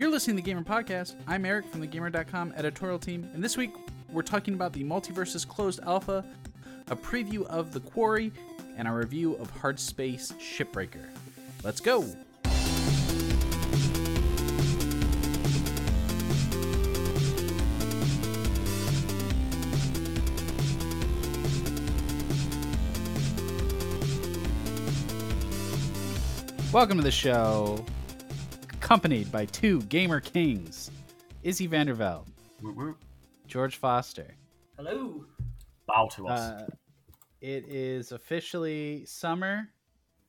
You're listening to the Gamer Podcast. I'm Eric from the Gamer.com editorial team, and this week we're talking about the MultiVersus Closed Alpha, a preview of The Quarry, and a review of Hard Space Shipbreaker. Let's go! Welcome to the show, accompanied by two gamer kings, Izzy Vanderveld, Woo woo. George Foster. Hello. Bow to us. Uh, it is officially summer.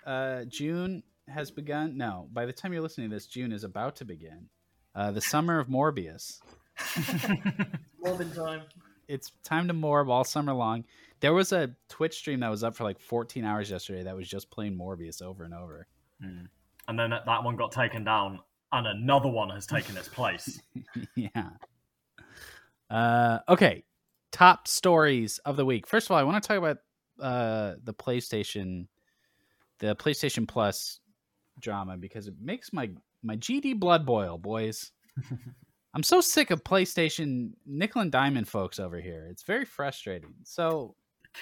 Uh, June has begun. No, by the time you're listening to this, June is about to begin. Uh, the summer of Morbius. Morbin time. It's time to morb all summer long. There was a Twitch stream that was up for like 14 hours yesterday that was just playing Morbius over and over. Mm. And then that that one got taken down, and another one has taken its place. yeah. Uh, okay. Top stories of the week. First of all, I want to talk about uh, the PlayStation, the PlayStation Plus drama because it makes my my GD blood boil, boys. I'm so sick of PlayStation nickel and diamond folks over here. It's very frustrating. So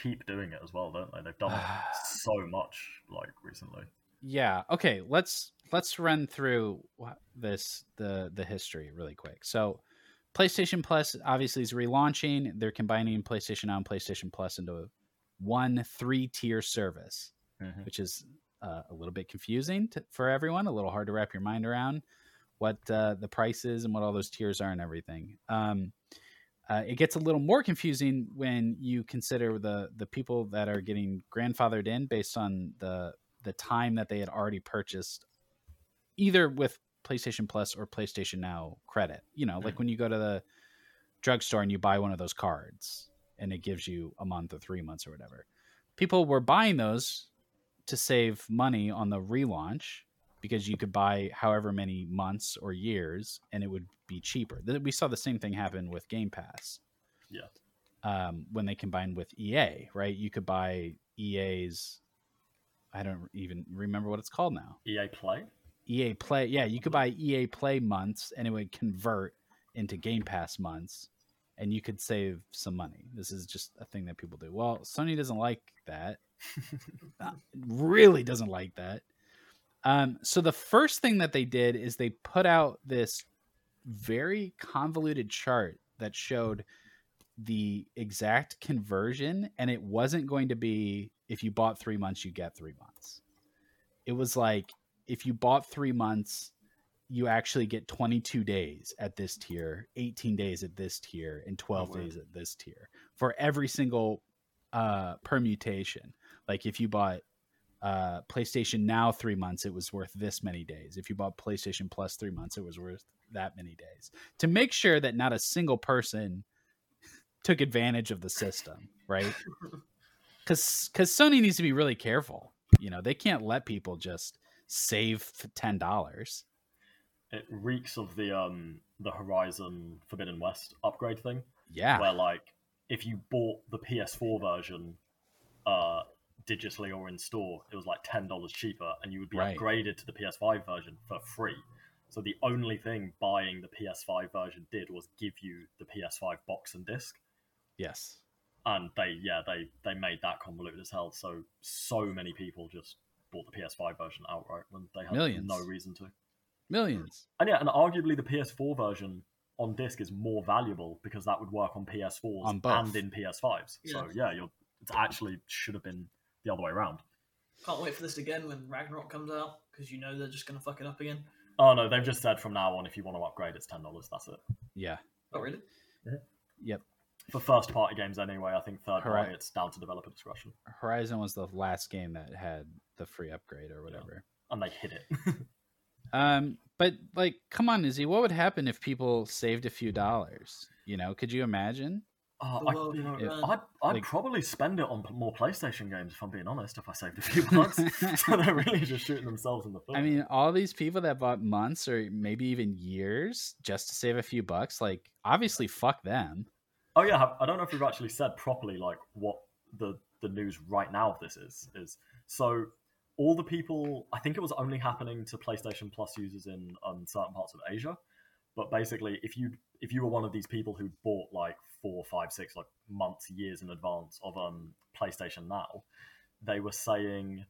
Keep doing it as well, don't they? They've done so much like recently. Yeah, okay. Let's let's run through this the the history really quick. So PlayStation Plus obviously is relaunching. They're combining PlayStation Now and PlayStation Plus into one three tier service, Mhm. which is uh, a little bit confusing to, for everyone. A little hard to wrap your mind around what uh, the price is and what all those tiers are and everything. Um, uh, it gets a little more confusing when you consider the the people that are getting grandfathered in based on the the time that they had already purchased, either with PlayStation Plus or PlayStation Now credit. You know, like when you go to the drugstore and you buy one of those cards and it gives you a month or three months or whatever. People were buying those to save money on the relaunch because you could buy however many months or years and it would be cheaper. We saw the same thing happen with Game Pass. Yeah. Um, when they combined with EA, right? You could buy EA's I don't even remember what it's called now. EA Play. EA Play. Yeah, you could buy EA Play months and it would convert into Game Pass months and you could save some money. This is just a thing that people do. Well, Sony doesn't like that. Uh, really doesn't like that. Um, so the first thing that they did is they put out this very convoluted chart that showed the exact conversion and it wasn't going to be if you bought 3 months you get 3 months. It was like if you bought 3 months you actually get 22 days at this tier, 18 days at this tier, and 12 word. days at this tier for every single uh, permutation. Like if you bought uh, PlayStation Now three months, it was worth this many days. If you bought PlayStation Plus three months, it was worth that many days. To make sure that not a single person took advantage of the system, right? Because because Sony needs to be really careful. You know, they can't let people just save ten dollars. It reeks of the um the Horizon Forbidden West upgrade thing, Yeah, where like if you bought the PS4 version, uh, digitally or in store, it was like ten dollars cheaper, and you would be Right. upgraded to the PS5 version for free. So the only thing buying the PS5 version did was give you the PS5 box and disc. yes, and they yeah they they made that convoluted as hell so so many people just bought the ps5 version outright when they had Millions. no reason to millions. and yeah and arguably the ps4 version on disc is more valuable because that would work on ps4s On both. and in ps5s so yeah you're it actually should have been the other way around Can't wait for this again when Ragnarok comes out because you know they're just gonna fuck it up again. oh no they've just said from now on if you want to upgrade it's $10 that's it Yeah, Oh really? Yeah. yep. For first party games anyway i think third Hori- party it's down to developer discretion Horizon was the last game that had the free upgrade or whatever. and they hit it Um, but like, come on, Izzy, what would happen if people saved a few dollars? You know, could you imagine? Uh, I, world you know, would. I'd, I'd Like- probably spend it on p- more PlayStation games if I'm being honest. If I saved a few bucks, so they're really just shooting themselves in the foot. I mean, all these people that bought months or maybe even years just to save a few bucks, like, obviously, fuck them. Oh yeah, I don't know if we've actually said properly like what the the news right now of this is. Is so all the people. I think it was only happening to PlayStation Plus users in um, certain parts of Asia, But basically, if you if you were one of these people who bought like four, five, six, like months, years in advance of um PlayStation Now, they were saying,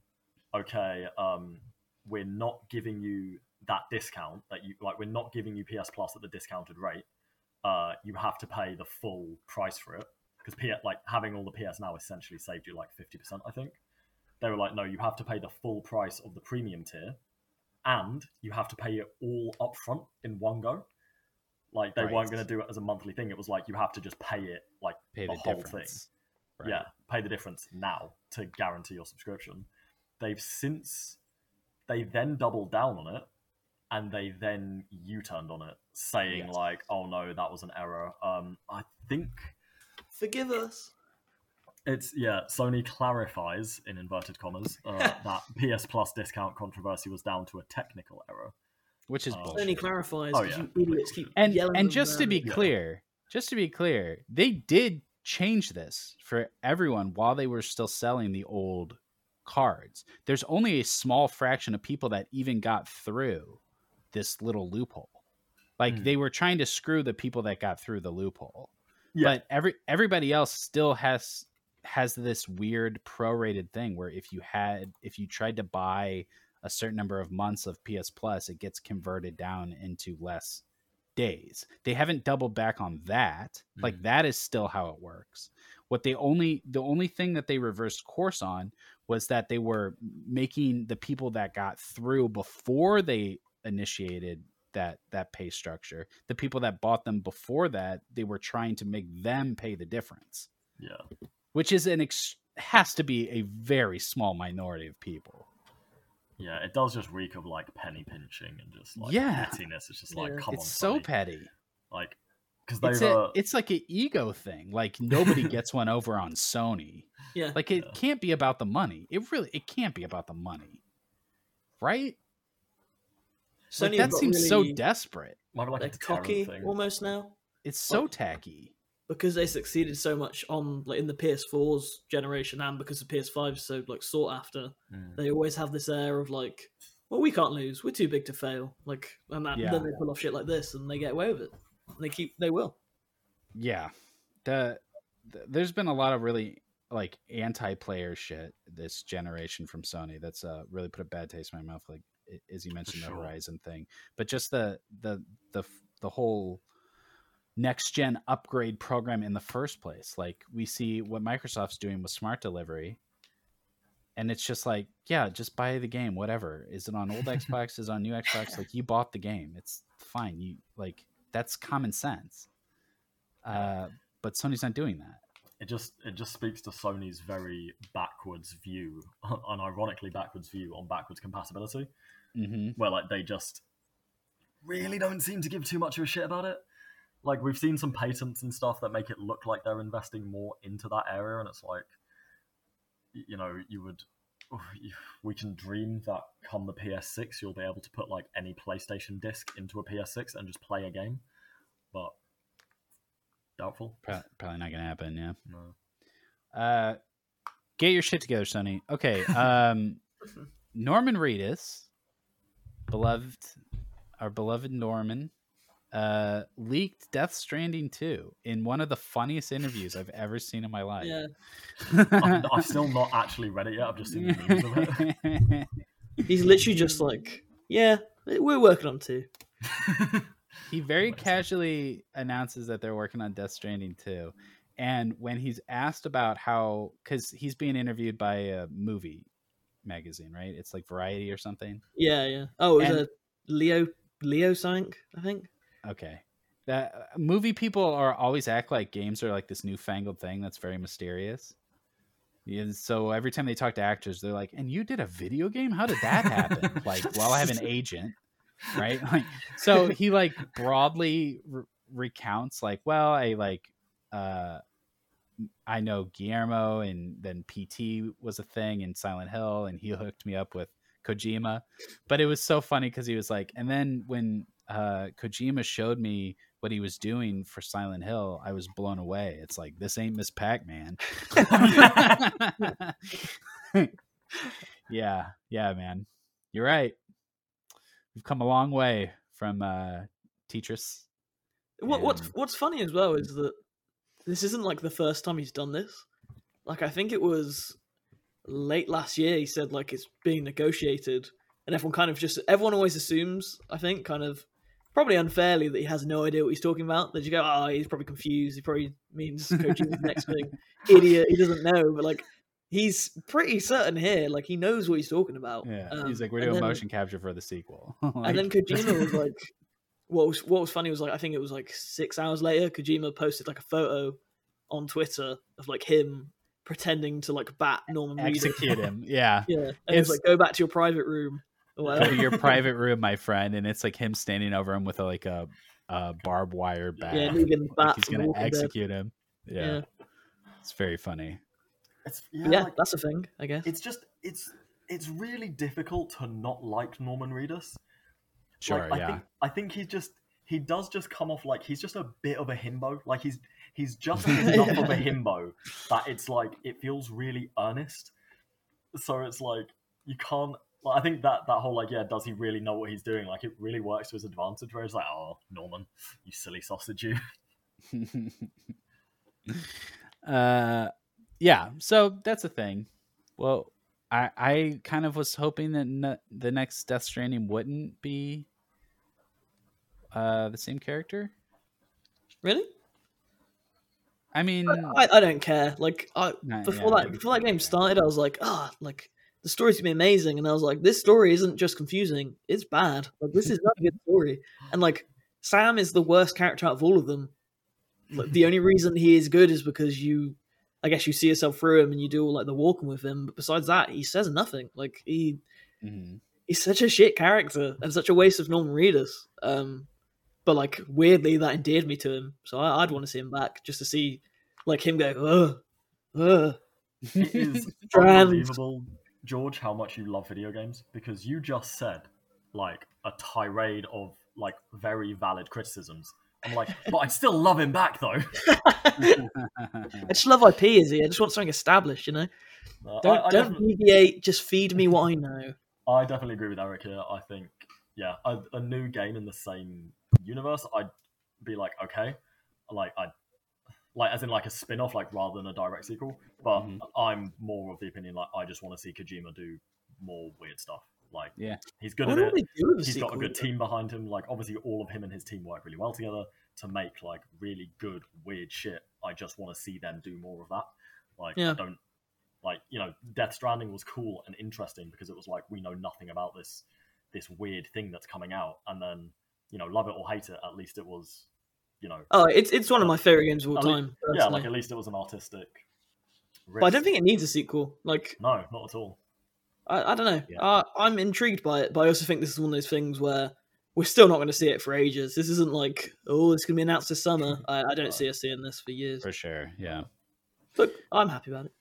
okay, um, we're not giving you that discount that you like. We're not giving you PS Plus at the discounted rate. Uh, you have to pay the full price for it because P- like having all the PS Now essentially saved you like fifty percent. I think they were like, no, you have to pay the full price of the premium tier, and you have to pay it all up front in one go. Like they Right. weren't going to do it as a monthly thing. It was like you have to just pay it like Pay the the, whole thing. Right. Yeah, pay the difference now to guarantee your subscription. They've since they then doubled down on it and they then U-turned on it, saying Yes. like, "Oh no, that was an error." Um, I think Forgive us. it's yeah. Sony clarifies in inverted commas uh, that PS Plus discount controversy was down to a technical error. which is bullshit. Only clarifies Oh, 'cause yeah. you idiots keep and yelling and them just to down. be Yeah. clear just to be clear they did change this for everyone while they were still selling the old cards there's only a small fraction of people that even got through this little loophole like Hmm. they were trying to screw the people that got through the loophole Yeah. but every everybody else still has has this weird prorated thing where if you had if you tried to buy a certain number of months of PS Plus, it gets converted down into less days. They haven't doubled back on that. Like Mhm. that is still how it works. What they only the only thing that they reversed course on was that they were making the people that got through before they initiated that that pay structure, the people that bought them before that, they were trying to make them pay the difference, Yeah, which is an ex- has to be a very small minority of people. yeah. It does just reek of like penny pinching and just like Yeah. pettiness. It's just like, Yeah. come it's on, so Sony. petty. like because It's they've a, uh, it's like an ego thing. Like nobody gets one over on Sony. Yeah. Like it Yeah. can't be about the money. It really it can't be about the money. Right? Sony Like, that got seems so desperate. might be like, like a deterrent cocky thing. almost now It's so Like- tacky. because they succeeded so much on like in the PS4's generation and because the PS5 is so like sought after. Mm. They always have this air of like, well, we can't lose. We're too big to fail. Like, and that, Yeah. then they pull off shit like this and they get away with it. And they keep. They will. Yeah. The, the there's been a lot of really like anti-player shit this generation from Sony that's uh really put a bad taste in my mouth like i- as you mentioned the. Horizon thing. But just the the the the whole next gen upgrade program in the first place. Like we see what Microsoft's doing with smart delivery. And it's just like, yeah, just buy the game, whatever. Is it on old Xbox? Is it on new Xbox? Like you bought the game. It's fine. You like that's common sense. Uh, but Sony's not doing that. it just it just speaks to Sony's very backwards view, an ironically backwards view on backwards compatibility, hmm where like they just really don't seem to give too much of a shit about it. Like we've seen some patents and stuff that make it look like they're investing more into that area, and it's like, you know, you would. We can dream that come the PS6, you'll be able to put like any PlayStation disc into a PS6 and just play a game, but doubtful. Probably not gonna happen. Yeah. No. Uh, get your shit together, Sony. Okay. Um, Norman Reedus, beloved, our beloved Norman, uh, leaked Death Stranding 2 in one of the funniest interviews I've ever seen in my life. Yeah. I've, I've still not actually read it yet. I've just seen the memes of it. He's literally just like, yeah, we're working on two. he very casually announces that they're working on Death Stranding 2. And when he's asked about how, because he's being interviewed by a movie magazine, right? It's like Variety or something. Yeah, yeah. Oh, it was And- a Leo Leo Sank, I think. Okay. That uh, movie people are always act like games are like this newfangled thing that's very mysterious. Yeah, so every time they talk to actors, they're like, "And you did a video game? How did that happen?" like, well, I have an agent, right? Like, so he like broadly re- recounts, like, "Well, I like, uh, I know Guillermo, and then PT was a thing in Silent Hill, and he hooked me up with Kojima." But it was so funny because he was like, and then when uh, Kojima showed me what he was doing for Silent Hill, I was blown away. It's like this ain't Miss Pac Man. yeah, yeah, man, you're right. We've come a long way from uh, Tetris. What, what's what's funny as well is that this isn't like the first time he's done this. Like I think it was late last year. He said like it's being negotiated, and everyone kind of just everyone always assumes. I think kind of probably unfairly that he has no idea what he's talking about. That you go, oh, he's probably confused. He probably means Kojima's next thing. Idiot, he doesn't know. But like he's pretty certain here. Like he knows what he's talking about. Yeah, Um, he's like, we're doing then- motion capture for the sequel. and then Kojima was like, what was what was funny was like I think it was like six hours later, Kojima posted like a photo on Twitter of like him pretending to like bat Norman Reedus. execute him. Yeah, Yeah, and It's- like, go back to your private room. Or go to your private room, my friend, and it's like him standing over him with a, like a, a barbed wire bat. yeah, like bat he's gonna Walking Dead. execute him. Yeah. Yeah. it's very funny. It's Yeah, yeah, like, that's a thing, I guess. it's just it's it's really difficult to not like Norman Reedus. Sure, Like, I yeah. think I think he just he does just come off like he's just a bit of a himbo. Like he's he's just enough of a himbo that it's like it feels really earnest. So it's like you can't. Like, I think that that whole like yeah, does he really know what he's doing? Like it really works to his advantage. Where it's like, oh Norman, you silly sausage, you. uh yeah so that's a thing well i i kind of was hoping that ne- the next death stranding wouldn't be uh the same character really? i mean I, I don't care. Like I Nah, before yeah. that before that game started, I was like, ah, like the story's gonna be amazing, and I was like, this story isn't just confusing; it's bad. Like this is not a good story, and like Sam is the worst character out of all of them. Like, the only reason he is good is because you, I guess, you see yourself through him and you do all like the walking with him. But besides that, he says nothing. Like he Mhm. he's such a shit character and such a waste of Norman Reedus. Um, but like weirdly, that endeared me to him, so I, I'd want to see him back just to see like him go, ugh. It is unbelievable, George, how much you love video games because you just said like a tirade of like very valid criticisms. I'm like, but I still love him back though. I just love IP, is he? I just want something established, you know. Uh, Don't I, I, don't deviate. Just feed me what I know. I definitely agree with Eric here. I think, yeah, a, a new game in the same universe, I'd be like, okay, like I, like as in like a spin-off, like rather than a direct sequel. But Mhm. I'm more of the opinion like I just want to see Kojima do more weird stuff. Like, Yeah. he's I good at it. what they do with a he's got a sequel, good though. team behind him. Like obviously, all of him and his team work really well together to make like really good weird shit. I just want to see them do more of that. Like Yeah. I don't like you know Death Stranding was cool and interesting because it was like we know nothing about this this weird thing that's coming out, and then you know love it or hate it, at least it was you know Oh, it's it's one of my favorite games of all At lea- time. yeah like at least it was an artistic. but I don't think it needs a sequel. Like no, not at all. I, I don't know. Yeah. Uh, I'm intrigued by it, but I also think this is one of those things where we're still not going to see it for ages. This isn't like, oh, it's going to be announced this summer. I, I don't see us seeing this for years. for sure yeah Look, I'm happy about it.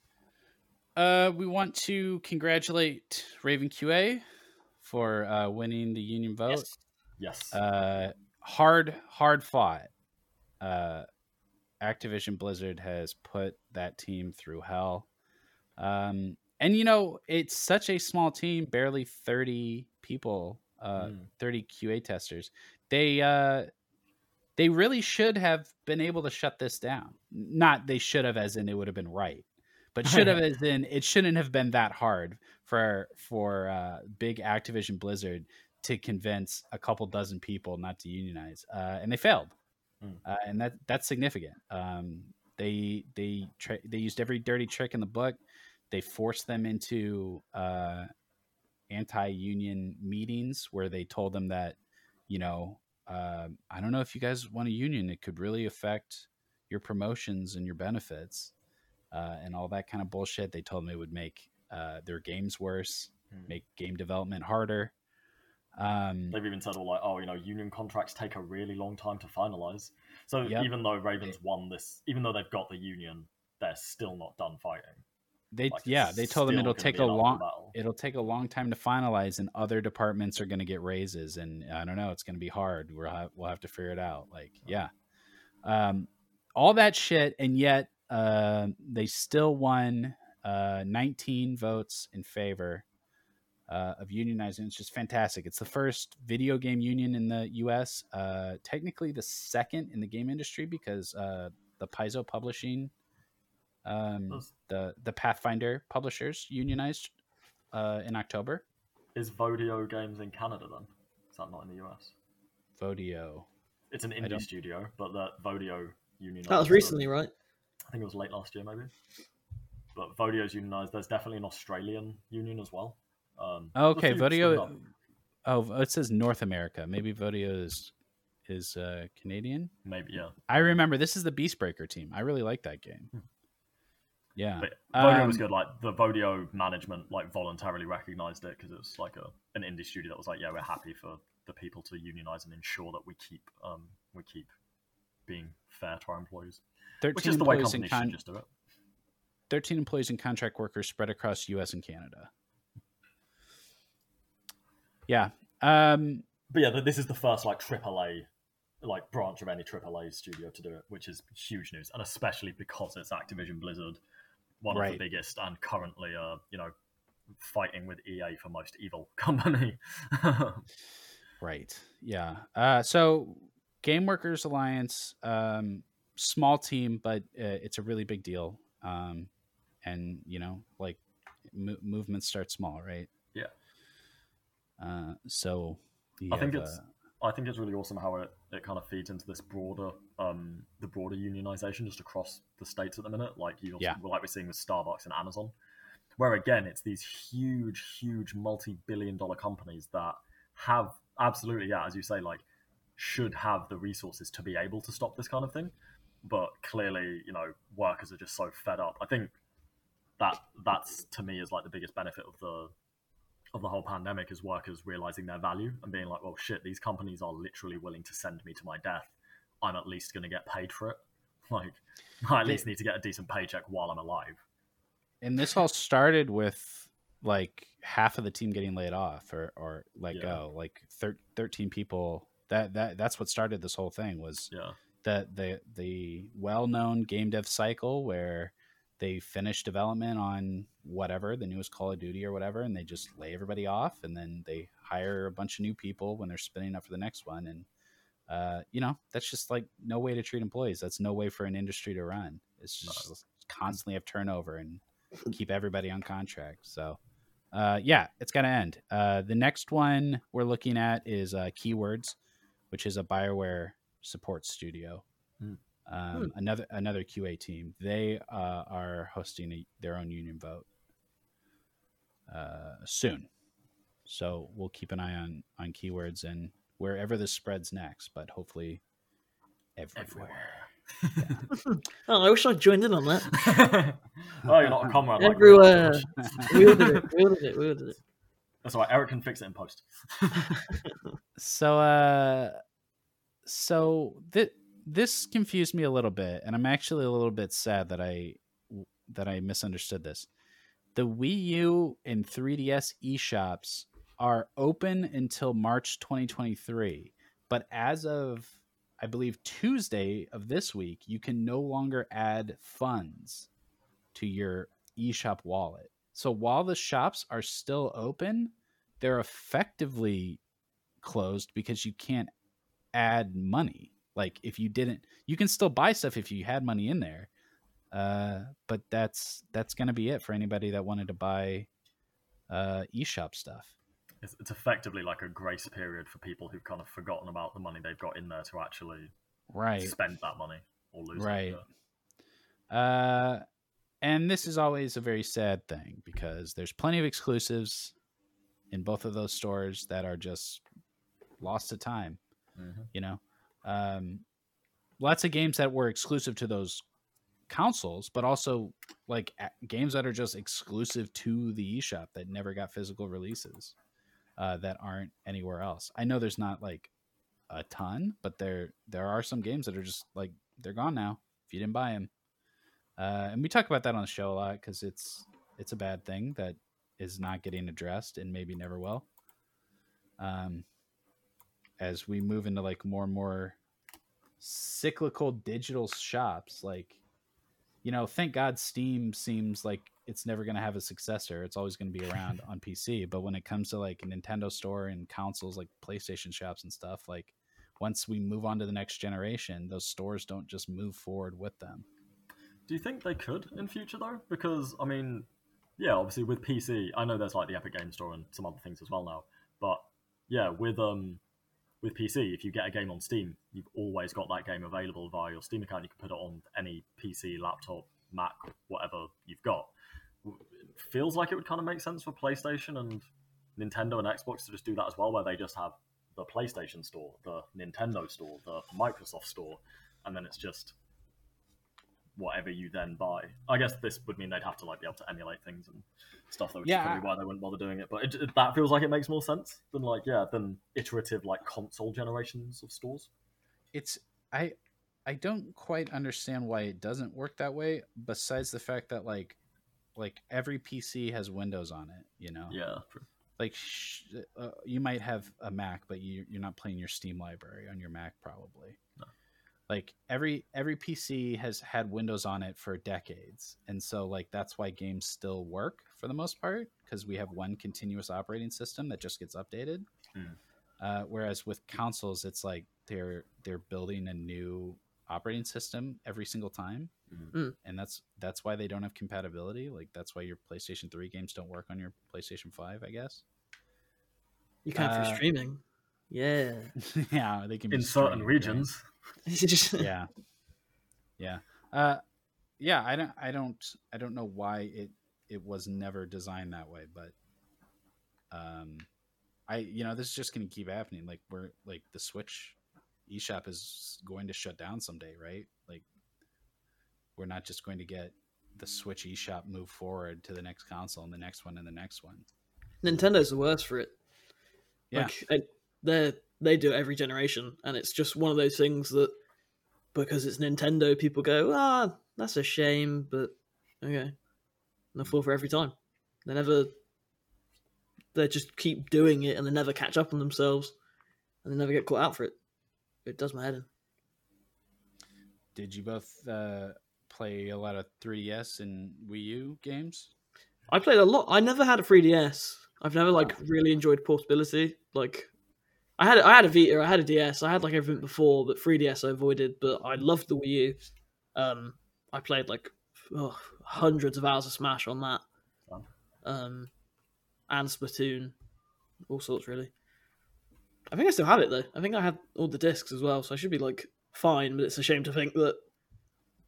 uh we want to congratulate raven qa for uh winning the union vote Yes. Uh hard hard fought. Uh activision blizzard has put that team through hell. Um and you know it's such a small team barely 30 people uh Mm. 30 qa testers. They uh they really should have been able to shut this down. Not they should have as in it would have been right but should have as in it shouldn't have been that hard for for uh big activision blizzard to convince a couple dozen people not to unionize, uh, and they failed, Mm. uh, and that that's significant. Um, they they tra- they used every dirty trick in the book. They forced them into uh, anti-union meetings where they told them that, you know, uh, I don't know if you guys want a union. It could really affect your promotions and your benefits, uh, and all that kind of bullshit. They told them it would make uh, their games worse, Mm. make game development harder. Um, They've even said all like, oh, you know, union contracts take a really long time to finalize. So Yep. even though Ravens won this, even though they've got the union, they're still not done fighting. they Like, yeah they told them it'll take a long battle. it'll take a long time to finalize and other departments are going to get raises and i don't know it's going to be hard we'll have, we'll have to figure it out like yeah um all that shit and yet uh, they still won uh 19 votes in favor uh, of unionizing. It's just fantastic. It's the first video game union in the U.S. Uh, technically, the second in the game industry because uh, the Paizo Publishing, um, Does- the the Pathfinder publishers unionized uh, in October. Is Vodeo Games in Canada then? Is that not in the US? Vodeo. It's an indie studio, but the Vodeo unionized. That was recently, right? I think it was late last year, maybe. But Vodeo's unionized. There's definitely an Australian union as well. Um, Okay, the Vodeo. Oh, it says North America. Maybe Vodeo is is uh, Canadian. Maybe yeah. I remember this is the Beastbreaker team. I really like that game. Hmm. Yeah. But Vodeo was Um, good. Like the Vodeo management, like voluntarily recognized it because it was like a an indie studio that was like, yeah, we're happy for the people to unionize and ensure that we keep um we keep being fair to our employees, which 13 is the way companies con- should just do it. 13 employees and contract workers spread across US and Canada. Yeah. Um But yeah, this is the first like AAA like branch of any AAA studio to do it, which is huge news, and especially because it's Activision Blizzard, one of the biggest and currently, uh, you know, fighting with EA for most evil company. right. Yeah. Uh so Game Workers Alliance um small team but uh, it's a really big deal. Um and you know, like mo- movements start small, right? Yeah. Uh so I think have, it's- uh, I think it's really awesome how it, it kind of feeds into this broader um the broader unionization just across the states at the minute. Like you Yeah. like we're seeing with Starbucks and Amazon. Where again it's these huge, huge multi billion dollar companies that have absolutely, yeah, as you say, like should have the resources to be able to stop this kind of thing. But clearly, you know, workers are just so fed up. I think that that's to me is like the biggest benefit of the of the whole pandemic is workers realizing their value and being like, well, shit, these companies are literally willing to send me to my death. I'm at least going to get paid for it. Like, I at least need to get a decent paycheck while I'm alive. and this all started with like half of the team getting laid off or or let Yeah. go like thir- 13 people that that that's what started this whole thing was Yeah. the the the well-known game dev cycle where they finish development on whatever the newest call of duty or whatever and they just lay everybody off and then they hire a bunch of new people when they're spinning up for the next one and uh, you know that's just like no way to treat employees. That's no way for an industry to run. It's No. just constantly have turnover and keep everybody on contract so uh, yeah it's gonna end. Uh, the next one we're looking at is uh, keywords which is a bioware support studio Hmm. um, another another qa team they uh, are hosting a, their own union vote uh, soon so we'll keep an eye on on keywords and wherever this spreads next but hopefully everywhere, Oh, I wish I joined in on that. oh, you're not a comrade. Everywhere. George. We all did it. We all did it. We all did it. That's all right. Eric can fix it in post. so uh so th- this confused me a little bit and i'm actually a little bit sad that i that i misunderstood this the wii u and 3ds eShops are open until march 2023 but as of i believe tuesday of this week you can no longer add funds to your eShop wallet so while the shops are still open they're effectively closed because you can't add money. Like if you didn't, you can still buy stuff if you had money in there. Uh, but that's that's gonna be it for anybody that wanted to buy uh, eShop stuff. It's, it's effectively like a grace period for people who've kind of forgotten about the money they've got in there to actually Right. spend that money or lose Right. Uh, and this is always a very sad thing because there's plenty of exclusives in both of those stores that are just lost to time. Mhm. you know um lots of games that were exclusive to those consoles but also like games that are just exclusive to the eShop that never got physical releases uh that aren't anywhere else. I know there's not like a ton but there there are some games that are just like they're gone now if you didn't buy them uh and we talk about that on the show a lot because it's it's a bad thing that is not getting addressed and maybe never will. Um as we move into like more and more cyclical digital shops like you know, thank God Steam seems like it's never going to have a successor. It's always going to be around on PC. But when it comes to like a Nintendo store and consoles like PlayStation shops and stuff, like once we move on to the next generation, those stores don't just move forward with them. Do you think they could in future though? Because I mean, yeah, obviously with PC, I know there's like the Epic Game Store and some other things as well now. But yeah, with um with PC, if you get a game on Steam, you've always got that game available via your Steam account. You can put it on any PC, laptop, Mac, whatever you've got. It feels like it would kind of make sense for PlayStation and Nintendo and Xbox to just do that as well, where they just have the PlayStation store, the Nintendo store, the Microsoft store, and then it's just whatever you then buy. I guess this would mean they'd have to like be able to emulate things and stuff. That would Yeah, probably why they wouldn't bother doing it. But it, it- that feels like it makes more sense than like yeah than iterative like console generations of stores. It's I I don't quite understand why it doesn't work that way. Besides the fact that like like every PC has Windows on it, you know. Yeah, like sh- uh, you might have a Mac, but you, you're not playing your Steam library on your Mac, probably. No. Like every every PC has had Windows on it for decades, and so like that's why games still work for the most part because we have one continuous operating system that just gets updated. Mm. Uh, whereas with consoles, it's like they're they're building a new operating system every single time. Mm. and that's that's why they don't have compatibility. Like that's why your PlayStation Three games don't work on your PlayStation Five, I guess. You can Uh, for streaming. Yeah. yeah, they can be in certain streamed, right? regions. It's yeah, yeah, uh, yeah. I don't, I don't, I don't know why it it was never designed that way, but um, I, you know, this is just going to keep happening. Like we're like the Switch eShop is going to shut down someday, right? Like we're not just going to get the Switch eShop move forward to the next console and the next one and the next one. Nintendo's the worst for it. Yeah. Like, it, they they do it every generation, and it's just one of those things that because it's Nintendo, people go, ah, that's a shame, but okay, and they fall for every time. They never, they just keep doing it, and they never catch up on themselves, and they never get caught out for it. It does my head in. Did you both uh, play a lot of 3DS and Wii U games? I played a lot. I never had a 3DS. I've never like really enjoyed portability. Like, I had I had a Vita, I had a DS, I had like everything before, but 3DS I avoided. But I loved the Wii U. Um, I played like oh, hundreds of hours of Smash on that. Um, and Splatoon, all sorts really. I think I still have it though. I think I had all the discs as well, so I should be like fine. But it's a shame to think that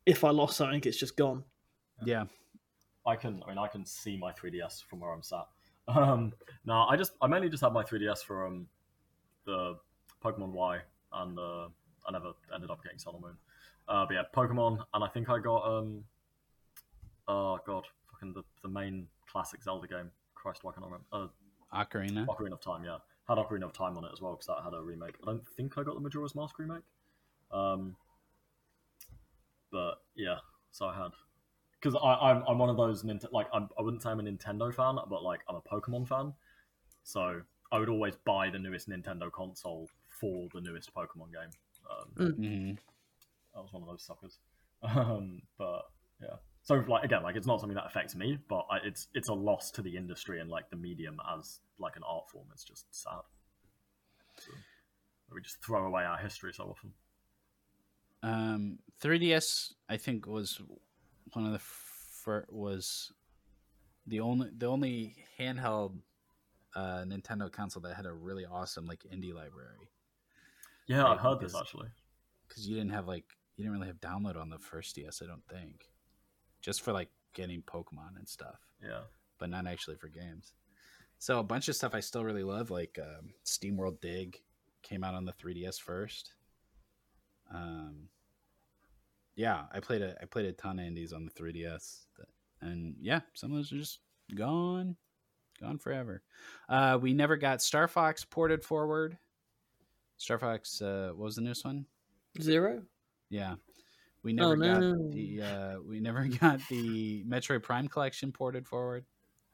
if I lost something, it's just gone. Yeah. I can, I mean, I can see my 3DS from where I'm sat. Um, no, I just, I mainly just had my 3DS for um, the Pokemon Y, and uh, I never ended up getting Sun and Moon. Uh, but yeah, Pokemon, and I think I got um, oh god, fucking the, the main classic Zelda game. Christ, why can't I remember? Uh, Ocarina. Ocarina of Time, yeah, had Ocarina of Time on it as well because that had a remake. I don't think I got the Majora's Mask remake. Um, but yeah, so I had because I'm I'm one of those Nint- like I'm, I wouldn't say I'm a Nintendo fan, but like I'm a Pokemon fan. So I would always buy the newest Nintendo console for the newest Pokemon game. Um, Mhm. I was one of those suckers. Um, but yeah, so like again, like it's not something that affects me, but I, it's it's a loss to the industry and like the medium as like an art form. It's just sad. So, we just throw away our history so often. Um, 3DS, I think, was one of the fir- was the only the only handheld uh, Nintendo console that had a really awesome like indie library. Yeah, Right, I've heard this actually. because you didn't have like you didn't really have download on the first DS, I don't think, just for like getting Pokemon and stuff, Yeah, but not actually for games. So a bunch of stuff I still really love, like um, SteamWorld Dig, came out on the 3DS first. Um, yeah, I played a I played a ton of indies on the 3DS, and yeah, some of those are just gone, gone forever. Uh, we never got Star Fox ported forward. Star Fox, uh, what was the newest one? Zero. Yeah, we never got no. the uh, we never got the Metroid Prime collection ported forward.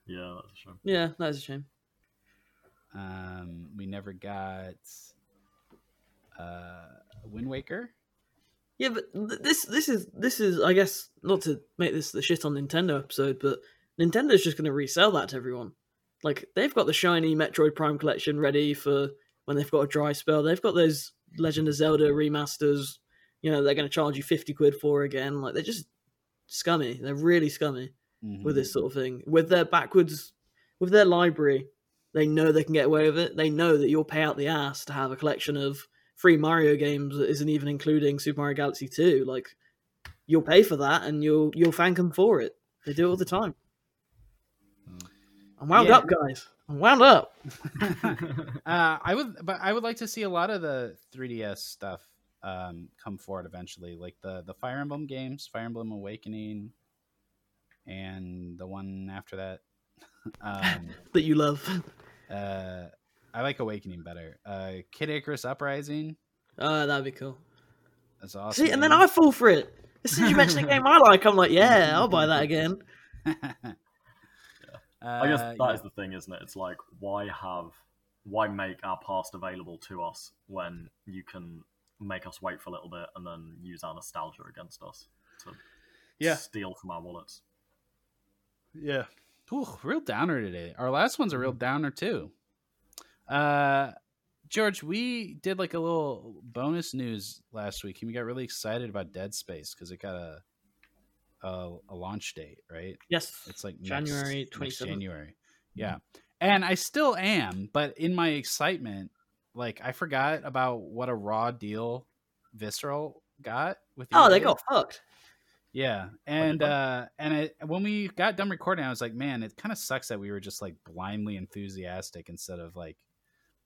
yeah, that's a shame. Yeah, that is a shame. Um, we never got uh, Wind Waker. Yeah, but th- this this is this is I guess not to make this the shit on Nintendo episode, but Nintendo's just going to resell that to everyone. Like they've got the shiny Metroid Prime collection ready for when they've got a dry spell. They've got those Legend of Zelda remasters. You know they're going to charge you fifty quid for again. Like they're just scummy. They're really scummy Mhm. with this sort of thing. With their backwards, with their library, they know they can get away with it. They know that you'll pay out the ass to have a collection of free Mario games that isn't even including Super Mario Galaxy Two. Like you'll pay for that, and you'll you'll thank them for it. They do it all the time. I'm wound Yeah. up, guys. I'm wound up. uh, I would, but I would like to see a lot of the 3DS stuff um, come forward eventually, like the the Fire Emblem games, Fire Emblem Awakening, and the one after that. um, That you love. uh, I like Awakening better. Uh, Kid Icarus Uprising. Oh, that'd be cool. That's awesome. See, and then. I fall for it. As soon as you mention a game I like, I'm like, yeah, I'll buy that again. I guess Uh, that yeah. is the thing, isn't it? It's like why have why make our past available to us when you can make us wait for a little bit and then use our nostalgia against us to Yeah. steal from our wallets. Yeah. Ooh, real downer today. Our last one's a real downer too. Uh George, we did like a little bonus news last week and we got really excited about Dead Space because it got a, a a launch date, right? Yes. It's like January next 27th. January. Yeah. And I still am, but in my excitement, like I forgot about what a raw deal Visceral got with Oh, they got fucked. Yeah, and uh, and it, when we got done recording, I was like, man, it kind of sucks that we were just like blindly enthusiastic instead of like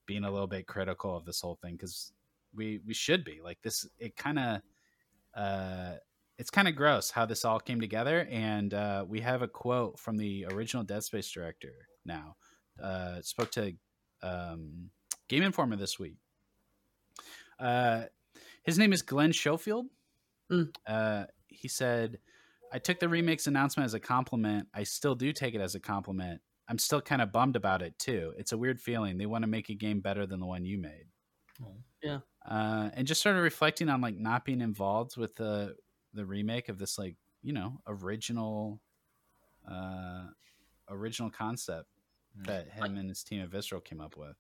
being a little bit critical of this whole thing because we we should be like this. It kind of uh, it's kind of gross how this all came together, and uh, we have a quote from the original Dead Space director. Now, uh, spoke to um, Game Informer this week. Uh, his name is Glen Schofield. Mm. Uh, he said, I took the remix announcement as a compliment. I still do take it as a compliment. I'm still kind of bummed about it too. It's a weird feeling. They want to make a game better than the one you made. Yeah. Uh, and just sort of reflecting on like not being involved with the the remake of this like you know original uh original concept Mm. that him and his team at Visceral came up with.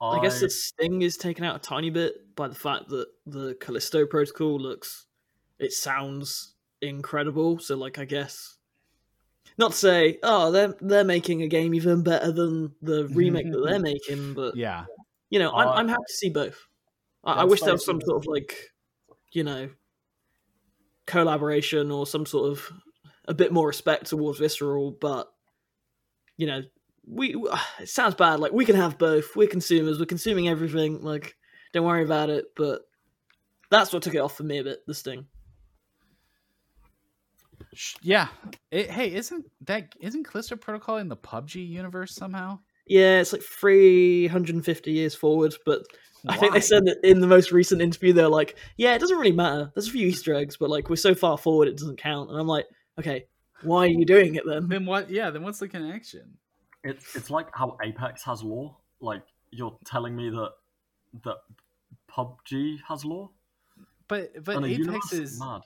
I guess the sting is taken out a tiny bit by the fact that the Callisto protocol looks, it sounds incredible. So, like, I guess not to say, oh, they're they're making a game even better than the remake that they're making, but Yeah, you know, I'm Uh, I'm happy to see both. I, I wish there was some sort of like, you know, collaboration or some sort of a bit more respect towards Visceral, but you know, we ah, it sounds bad. Like we can have both. We're consumers. We're consuming everything. Like, don't worry about it. But that's what took it off for me a bit. this thing yeah. It, hey, isn't that isn't Callisto Protocol in the PUBG universe somehow? Yeah, it's like 350 years forward, but I think they said that in the most recent interview, they're like, yeah, it doesn't really matter. There's a few Easter eggs, but like we're so far forward, it doesn't count. And I'm like, okay, why are you doing it then? Then what? Yeah. Then what's the connection? It's it's like how Apex has law. Like you're telling me that that PUBG has law. But but Apex universe? is mad.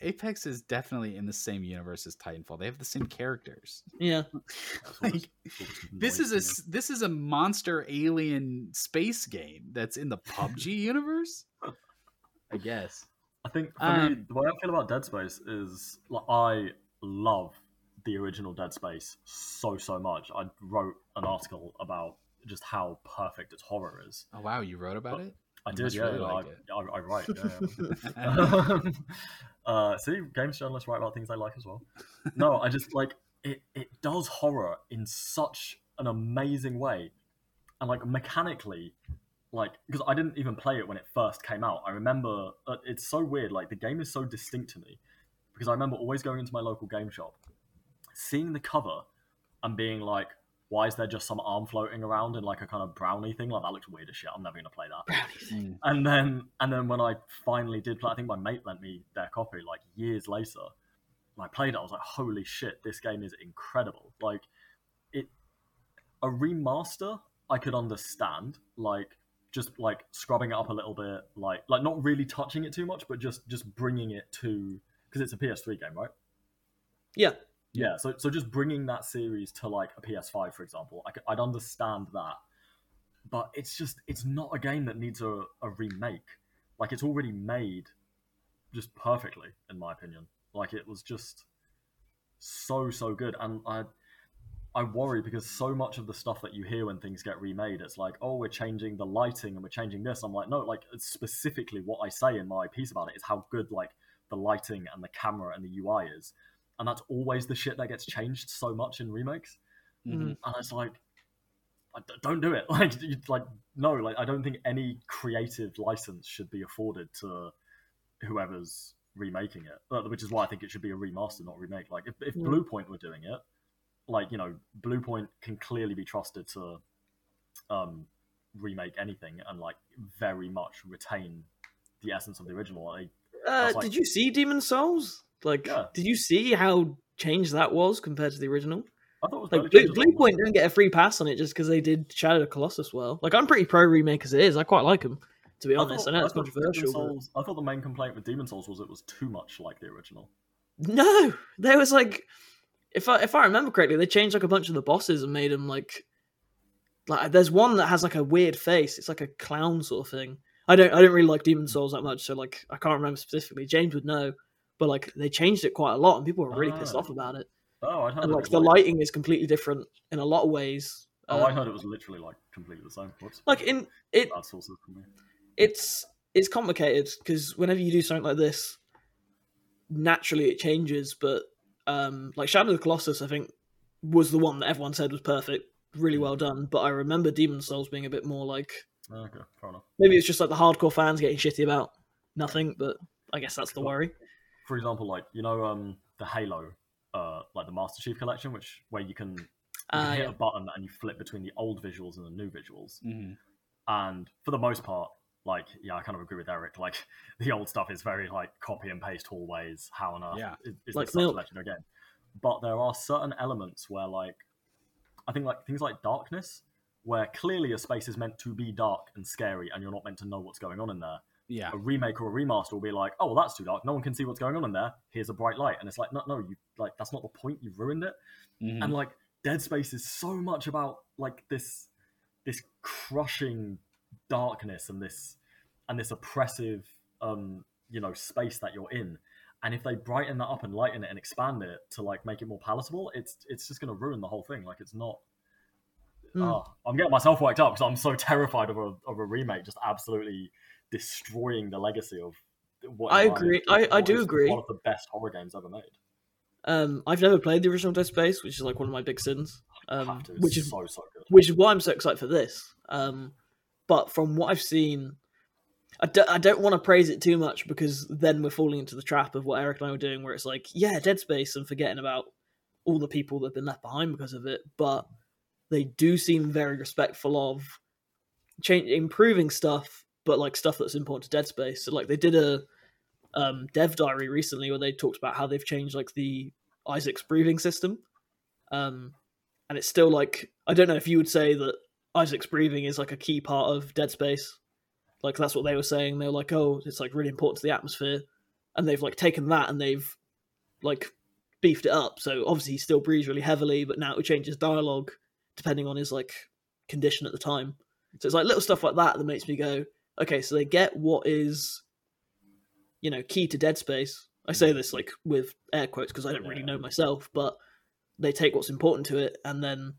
Apex is definitely in the same universe as Titanfall. They have the same characters. Yeah, Like, it's- what it's This is a this is a monster alien space game that's in the PUBG universe. I guess. I think for Um, me, the way I feel about Dead Space is like I love the original Dead Space so so much. I wrote an article about just how perfect its horror is. Oh wow, you wrote about it. I You did, yeah. really I, it. I, I write. Yeah, yeah. Uh, see, games journalists write about things they like as well. No, I just like it. It does horror in such an amazing way, and like mechanically, like because I didn't even play it when it first came out. I remember uh, it's so weird. Like the game is so distinct to me because I remember always going into my local game shop, seeing the cover, and being like, "Why is there just some arm floating around in like a kind of brownie thing? Like that looks weird as shit. I'm never gonna play that." Mm. And then and then when I finally did play, I think my mate lent me their copy like years later. And I played it. I was like, "Holy shit! This game is incredible!" Like it, a remaster I could understand. Like just like scrubbing it up a little bit, like like not really touching it too much, but just just bringing it to because it's a PS3 game, right? Yeah. Yeah, so so just bringing that series to like a PS5, for example, I, would understand that, but it's just it's not a game that needs a, a remake. Like it's already made, just perfectly, in my opinion. Like it was just so so good, and I I worry because so much of the stuff that you hear when things get remade, it's like, oh, we're changing the lighting and we're changing this. I'm like, no, like specifically what I say in my piece about it is how good like the lighting and the camera and the UI is, and that's always the shit that gets changed so much in remakes. Mhm. And it's like, I d- don't do it. Like, you, like no, like I don't think any creative license should be afforded to whoever's remaking it. Which is why I think it should be a remaster, not remake. Like if, if Yeah. Bluepoint were doing it, like you know, Bluepoint can clearly be trusted to um, remake anything and like very much retain the essence of the original. Like, Uh, like- did you see Demon's Souls? Like, Yeah. did you see how changed that was compared to the original? I thought it was Like, Blue, Blue. Point didn't get a free pass on it just because they did Shadow of the Colossus well. Like, I'm pretty pro remake as it is. I quite like them, to be I honest. thought- I know it's controversial. but- I thought the main complaint with Demon's Souls was it was too much like the original. No, there was like, if I if I remember correctly, they changed like a bunch of the bosses and made them like, like there's one that has like a weird face. It's like a clown sort of thing. I don't I don't really like Demon hmm. Souls that much, so like I can't remember specifically. James would know, but like they changed it quite a lot, and people were really pissed Ah. off about it. Oh, I heard And like the lighting is completely different in a lot of ways. Oh, I Um, heard it was literally like completely the same. Whoops. like in it Bad sources for me. it's it's complicated because whenever you do something like this, naturally it changes. But um, like Shadow of the Colossus, I think was the one that everyone said was perfect, really well done. But I remember Demon's Souls being a bit more like Oh, Okay, fair enough. maybe it's just like the hardcore fans getting shitty about nothing. But I guess that's the worry. For example, like you know, um, the Halo, uh, like the Master Chief Collection, which where you can, you can Uh, hit yeah. a button and you flip between the old visuals and the new visuals. Mhm. And for the most part, like yeah, I kind of agree with Eric. Like the old stuff is very like copy and paste hallways. How on earth Yeah. is, is Like this such a Milk. legendary game? But there are certain elements where like I think like things like darkness, where clearly a space is meant to be dark and scary, and you're not meant to know what's going on in there. Yeah. A remake or a remaster will be like, oh, well, that's too dark. No one can see what's going on in there. Here's a bright light, and it's like, no, no, you like that's not the point. You've ruined it. Mhm. And like Dead Space is so much about like this this crushing darkness and this and this oppressive um you know space that you're in. And if they brighten that up and lighten it and expand it to like make it more palatable, it's it's just gonna ruin the whole thing. Like it's not. Oh, I'm getting myself worked up because I'm so terrified of a of a remake just absolutely destroying the legacy of. What I agree. I- I do agree. One of the best horror games ever made. Um, I've never played the original Dead Space, which is like one of my big sins. Um, Have to. It's which is so so good. which is why I'm so excited for this. Um, but from what I've seen, I don't, I don't want to praise it too much because then we're falling into the trap of what Eric and I were doing, where it's like, yeah, Dead Space, and forgetting about all the people that have been left behind because of it. But they do seem very respectful of change, improving stuff, but like stuff that's important to Dead Space. So like they did a um, dev diary recently where they talked about how they've changed like the Isaac's breathing system. Um, and it's still like I don't know if you would say that Isaac's breathing is like a key part of Dead Space. Like that's what they were saying. They were like, oh, it's like really important to the atmosphere, and they've like taken that and they've like beefed it up. So obviously he still breathes really heavily, but now it changes dialogue depending on his like condition at the time. So it's like little stuff like that that makes me go, okay, so they get what is, you know, key to Dead Space. I say this like with air quotes because I don't really know myself, but they take what's important to it and then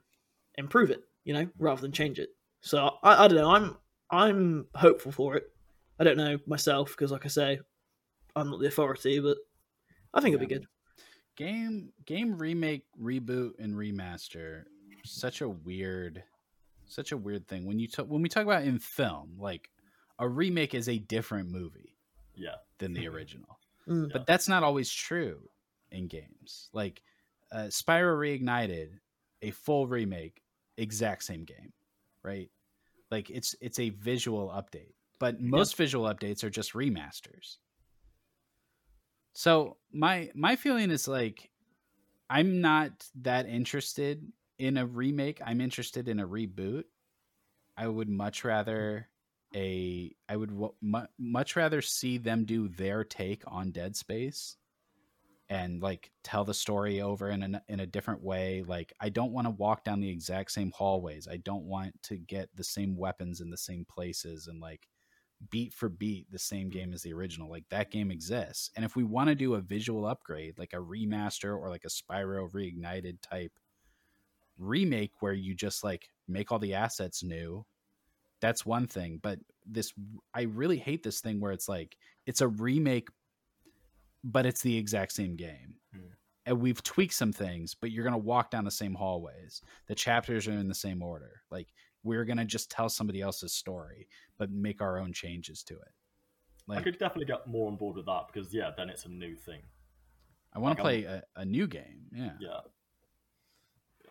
improve it, you know, rather than change it. So I, I don't know. I'm I'm hopeful for it. I don't know myself because, like I say, I'm not the authority, but I think it'll be good. game game remake reboot and remaster such a weird such a weird thing when you talk when we talk about in film like a remake is a different movie Yeah. than the original. Mm. but that's not always true in games. Like uh, spyro reignited a full remake exact same game right? Like it's it's a visual update but most visual updates are just remasters. So my my feeling is like i'm not that interested in a remake. I'm interested in a reboot. I would much rather a I would w- mu- much rather see them do their take on Dead Space and like tell the story over in a, in a different way. Like I don't want to walk down the exact same hallways. I don't want to get the same weapons in the same places and like beat for beat the same game as the original. Like that game exists. And if we want to do a visual upgrade, like a remaster or like a Spyro reignited type remake where you just like make all the assets new, that's one thing. But this I really hate this thing where it's like it's a remake but it's the exact same game. Hmm. And we've tweaked some things, but you're going to walk down the same hallways. The chapters are in the same order. Like we're going to just tell somebody else's story, but make our own changes to it. I could definitely get more on board with that because yeah, then it's a new thing. I want to like, play a, a new game. Yeah. Yeah,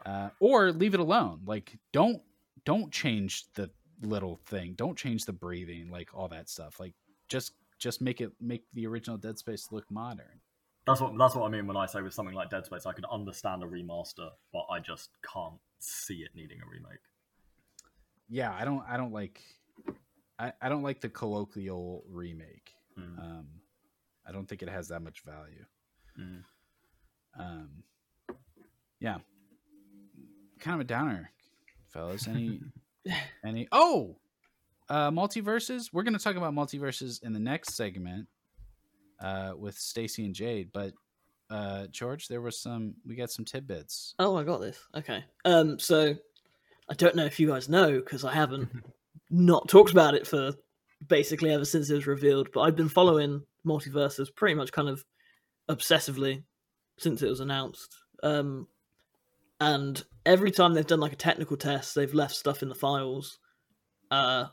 uh, or leave it alone. Like don't don't change the little thing. Don't change the breathing, like all that stuff. Like just just make it make the original Dead Space look modern. that's what that's what I mean when I say with something like Dead Space, I can understand a remaster, but I just can't see it needing a remake. Yeah, I don't I don't like I, I don't like the colloquial remake. Mm. Um, I don't think it has that much value. Mm. Um, yeah, kind of a downer, fellas. Any any? Oh, uh, MultiVersus. We're going to talk about MultiVersus in the next segment uh, with Stacey and Jade. But uh, George, there was some. We got some tidbits. Oh, I got this. Okay. Um, so I don't know if you guys know because I haven't not talked about it for basically ever since it was revealed. But I've been following MultiVersus pretty much kind of obsessively since it was announced. Um, and every time they've done like a technical test, they've left stuff in the files. Uh,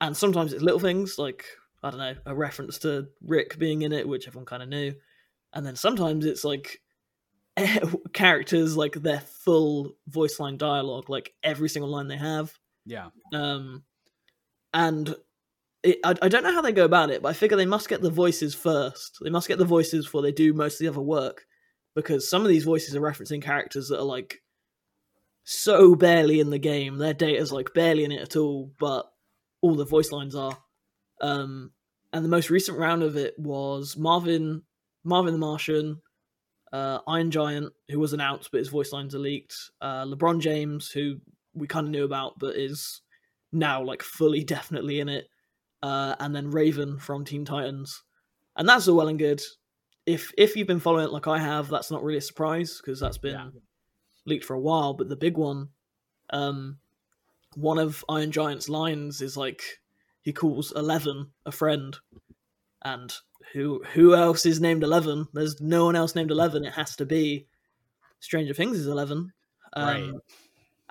and sometimes it's little things like I don't know a reference to Rick being in it, which everyone kind of knew. And then sometimes it's like characters like their full voice line dialogue, like every single line they have. Yeah, Um, and it, I, I don't know how they go about it, but I figure they must get the voices first. They must get the voices before they do most of the other work, because some of these voices are referencing characters that are like so barely in the game. Their data's like barely in it at all, but all the voice lines are. Um, and the most recent round of it was Marvin, Marvin the Martian, uh, Iron Giant, who was announced but his voice lines are leaked. Uh, LeBron James, who we kind of knew about but is now like fully definitely in it. Uh, and then Raven from Teen Titans, and that's all well and good. If if you've been following it like I have, that's not really a surprise because that's been Yeah. Leaked for a while. But the big one, um, one of Iron Giant's lines is like he calls Eleven a friend, and who who else is named Eleven? There's no one else named Eleven. It has to be Stranger Things is Eleven, um, Right.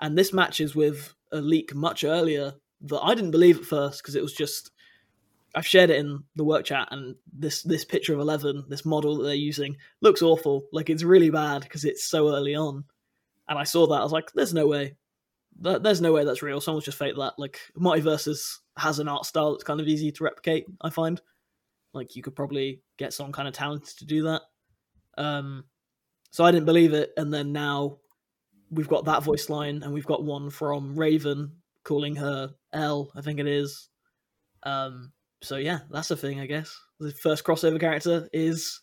And this matches with a leak much earlier that I didn't believe at first because it was just I've shared it in the work chat, and this this picture of Eleven, this model that they're using, looks awful. Like it's really bad because it's so early on. And I saw that, I was like, "There's no way, Th- there's no way that's real. Someone's just faked that." Like MultiVersus has an art style that's kind of easy to replicate. I find, like you could probably get someone kind of talented to do that. Um, so I didn't believe it, and then now we've got that voice line, and we've got one from Raven calling her L, I think it is. Um, so yeah, that's a thing, I guess. The first crossover character is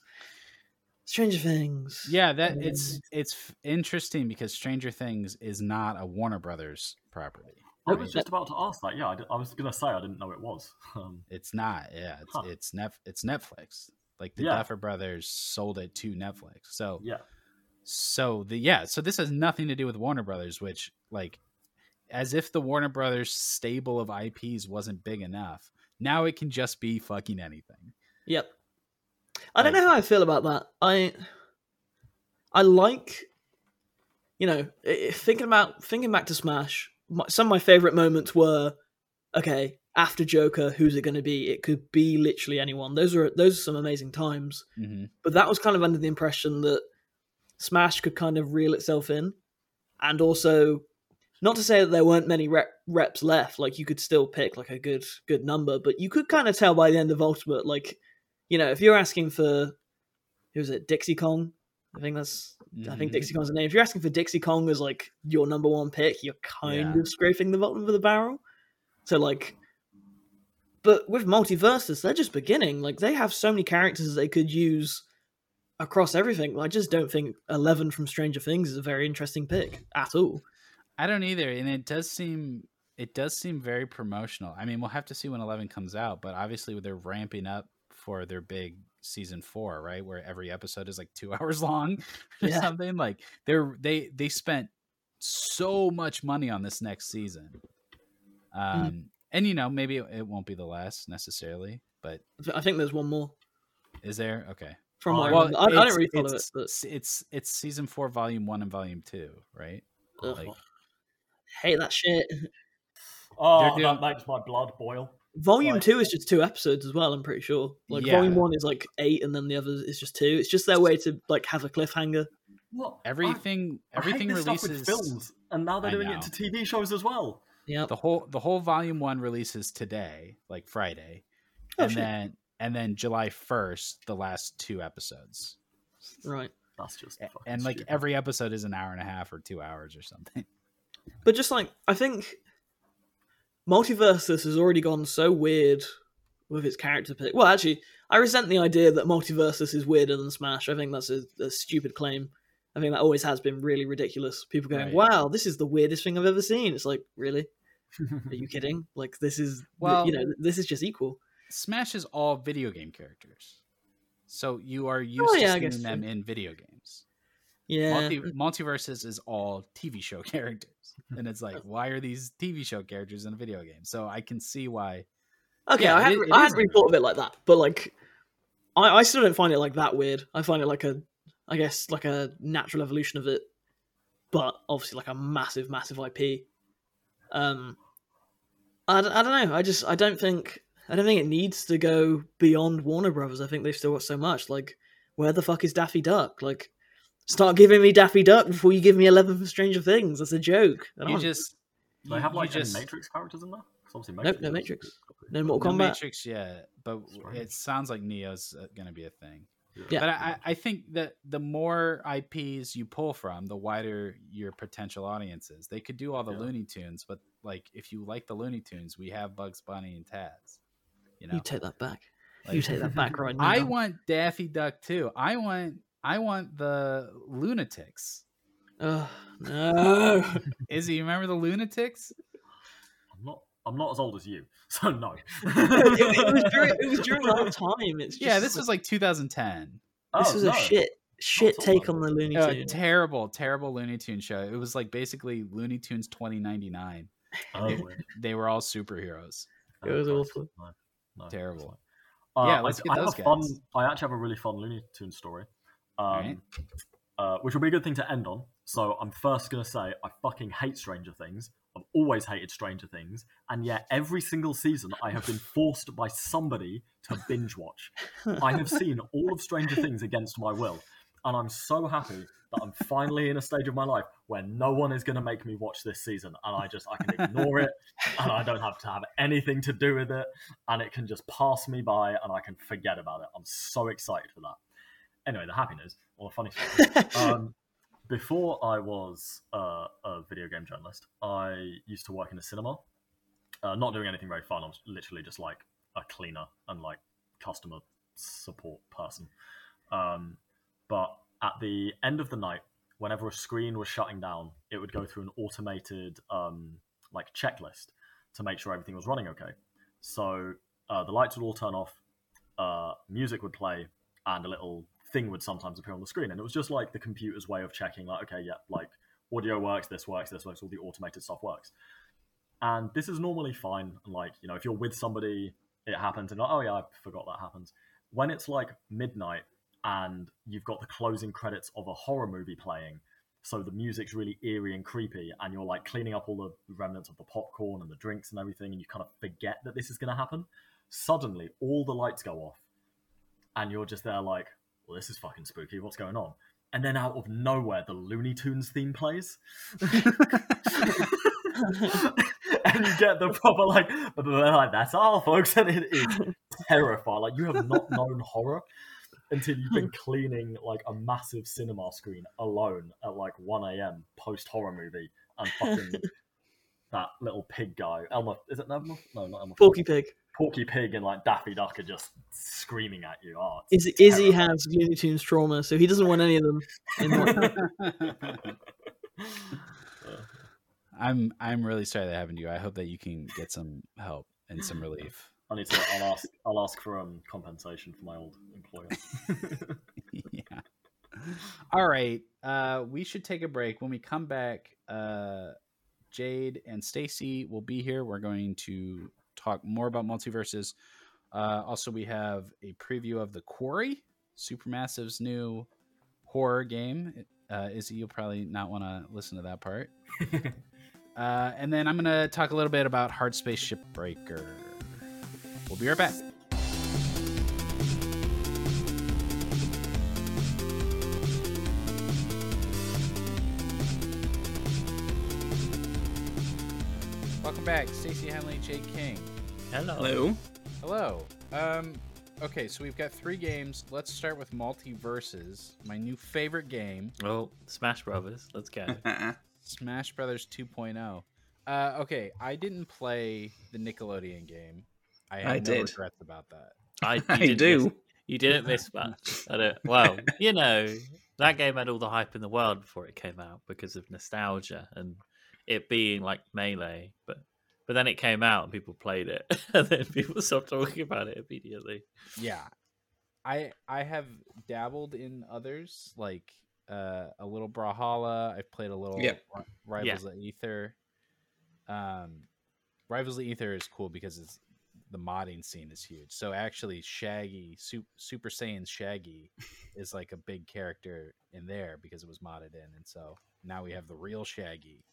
Stranger Things. yeah. That it's it's interesting because Stranger Things is not a Warner Brothers property. I was just about to ask that. Yeah, I, I was gonna say I didn't know it was. Um, It's not. Yeah, it's Huh. it's Nef- it's Netflix. Like the Yeah. Duffer Brothers sold it to Netflix. So yeah, so the yeah, so this has nothing to do with Warner Brothers, which like as if the Warner Brothers stable of IPs wasn't big enough. Now it can just be fucking anything. Yep. I don't know how I feel about that. I I like you know, thinking about thinking back to Smash, my, some of my favorite moments were okay, after Joker, who's it going to be? It could be literally anyone. Those are those are some amazing times. hmm But that was kind of under the impression that Smash could kind of reel itself in, and also not to say that there weren't many rep, reps left. Like you could still pick like a good good number, but you could kind of tell by the end of Ultimate, like you know, if you're asking for who was it, Dixie Kong? I think that's I think Mhm. Dixie Kong's the name. If you're asking for Dixie Kong as like your number one pick, you're kind Yeah. of scraping the bottom of the barrel. So like but with MultiVersus, they're just beginning. Like they have so many characters they could use across everything. I just don't think Eleven from Stranger Things is a very interesting pick at all. I don't either, and it does seem it does seem very promotional. I mean, we'll have to see when Eleven comes out, but obviously they're ramping up for their big season four, right? Where every episode is like two hours long or Yeah. something. Like they're they they spent so much money on this next season. Um, and you know maybe it, it won't be the last necessarily, but I think there's one more is there? Okay. from Oh, what I well, remember. I, I it's- don't really follow it, but it's it's it's season four, volume one, and volume two, right? Ugh. Like, hate that shit. Oh, doing- that makes my blood boil. Volume Like- two is just two episodes as well. I'm pretty sure. Like Yeah. volume one is like eight, and then the other is just two. It's just their way to like have a cliffhanger. What? everything I, I hate everything this stuff releases with films, and now they're I doing know. it to TV shows as well. Yeah. the whole the whole volume one releases today, like Friday, Oh, and shit. then and then July first, the last two episodes, Right. That's just A- fucking and like stupid. every episode is an hour and a half or two hours or something. But just like I think Multiversus has already gone so weird with its character pick. Well, actually, I resent the idea that Multiversus is weirder than Smash. I think that's a, a stupid claim. I think that always has been really ridiculous. People going, Right. "Wow, this is the weirdest thing I've ever seen." It's like, really? Are you kidding? Like this is Well- you know, this is just equal. Smash is all video game characters, so you are oh, used Oh, yeah, to seeing them true. in video games. Yeah. Multi- MultiVersus is all TV show characters, and it's like, why are these TV show characters in a video game? So I can see why. Okay, Yeah, I it hadn't, is- it I hadn't really thought of it like that, but like, I, I still don't find it like that weird. I find it like a, I guess like a natural evolution of it, but obviously like a massive, massive IP. Um, I, I don't know. I just I don't think I don't think it needs to go beyond Warner Brothers. I think they've still got so much. Like, where the fuck is Daffy Duck? Like, start giving me Daffy Duck before you give me Eleven for Stranger Things. That's a joke. I don't You just they have like just, Matrix characters in there. obviously Nope, Matrix no Matrix. no Mortal no Matrix yet, but Strange. it sounds like Neo's uh, going to be a thing. Yeah. But I, I I think that the more IPs you pull from, the wider your potential audience is. They could do all the Yeah. Looney Tunes, but like if you like the Looney Tunes, we have Bugs Bunny and Taz. You know, You take that back. you take that back right now. I want Daffy Duck too. I want I want the Loonatics. Oh, no. Izzy, you remember the Loonatics? I'm not. I'm not as old as you, so no. it, it was during, it was during our time. It's just, Yeah, this was like 2010. this Oh, was no. a shit shit at take like on the Looney Uh, Tunes. terrible, terrible Looney Tune show. It was like basically Looney Tunes 2099. Oh, weird. They were all superheroes. It was Oh, awful. No, no, Terrible. Uh, Yeah, I- let's get I, have those a fun. guys. I actually have a really fun Looney Tunes story, um, Alright. uh, which will be a good thing to end on. So I'm first gonna say I fucking hate Stranger Things. I've always hated Stranger Things, and yet every single season I have been forced by somebody to binge watch. I have seen all of Stranger Things against my will, and I'm so happy that I'm finally in a stage of my life where no one is going to make me watch this season, and I just I can ignore it, and I don't have to have anything to do with it, and it can just pass me by, and I can forget about it. I'm so excited for that. Anyway, the happy news or the funny story. um, before I was uh, a video game journalist, I used to work in a cinema. Uh, not doing anything very fun. I was literally just like a cleaner and like customer support person. Um, but at the end of the night, whenever a screen was shutting down, it would go through an automated um, like checklist to make sure everything was running okay. So uh, the lights would all turn off, uh, music would play, and a little thing would sometimes appear on the screen. And it was just like the computer's way of checking, like, okay, yeah, like audio works, this works, this works, all the automated stuff works. And this is normally fine. Like, you know, if you're with somebody, it happens, and like, oh yeah, I forgot that happens. When it's like midnight and you've got the closing credits of a horror movie playing, so the music's really eerie and creepy, and you're like cleaning up all the remnants of the popcorn and the drinks and everything, and you kind of forget that this is going to happen. Suddenly, all the lights go off, and you're just there like, well, this is fucking spooky. What's going on? And then out of nowhere, the Looney Tunes theme plays. and you get the proper like, like that's all, folks, and it is terrifying. Like you have not known horror until you've been cleaning like a massive cinema screen alone at like 1 a.m. post horror movie, and fucking that little pig guy, Elmer. Is it Elmer? No, not Elmer. Porky Pig. Porky Pig and like Daffy Duck are just screaming at you. Oh, Izzy, Izzy has Looney Tunes trauma, so he doesn't want any of them. In. I'm I'm really sorry that happened to you. I hope that you can get some help and some relief. I need to. I'll ask. I'll ask for um compensation for my old employer. yeah. All right. Uh, we should take a break. When we come back, uh, Jade and Stacey will be here. We're going to talk more about MultiVersus. Uh, also, we have a preview of the Quarry, Supermassive's new horror game. Uh, Izzy, you'll probably not want to listen to that part. uh, and then I'm going to talk a little bit about Hardspace: Shipbreaker. We'll be right back. Welcome back, Stacey Henley, Jade King. Hello. Hello. Hello. Um, okay, so we've got three games. Let's start with MultiVersus, my new favorite game, Oh, Smash Brothers. Let's go. Smash Brothers 2.0. Uh, okay, I didn't play the Nickelodeon game. I have I no did. regrets about that. I, you I do. Miss, you didn't miss much. I don't, well, you know, that game had all the hype in the world before it came out because of nostalgia and it being like melee. But but then it came out and people played it, and then people stopped talking about it immediately. Yeah, I I have dabbled in others like uh, a little Brawlhalla. I've played a little Yep. Ri- Rivals of Aether. Um, Rivals of Aether is cool because it's the modding scene is huge. So actually, Shaggy, Su- Super Saiyan Shaggy, is like a big character in there because it was modded in, and so now we have the real Shaggy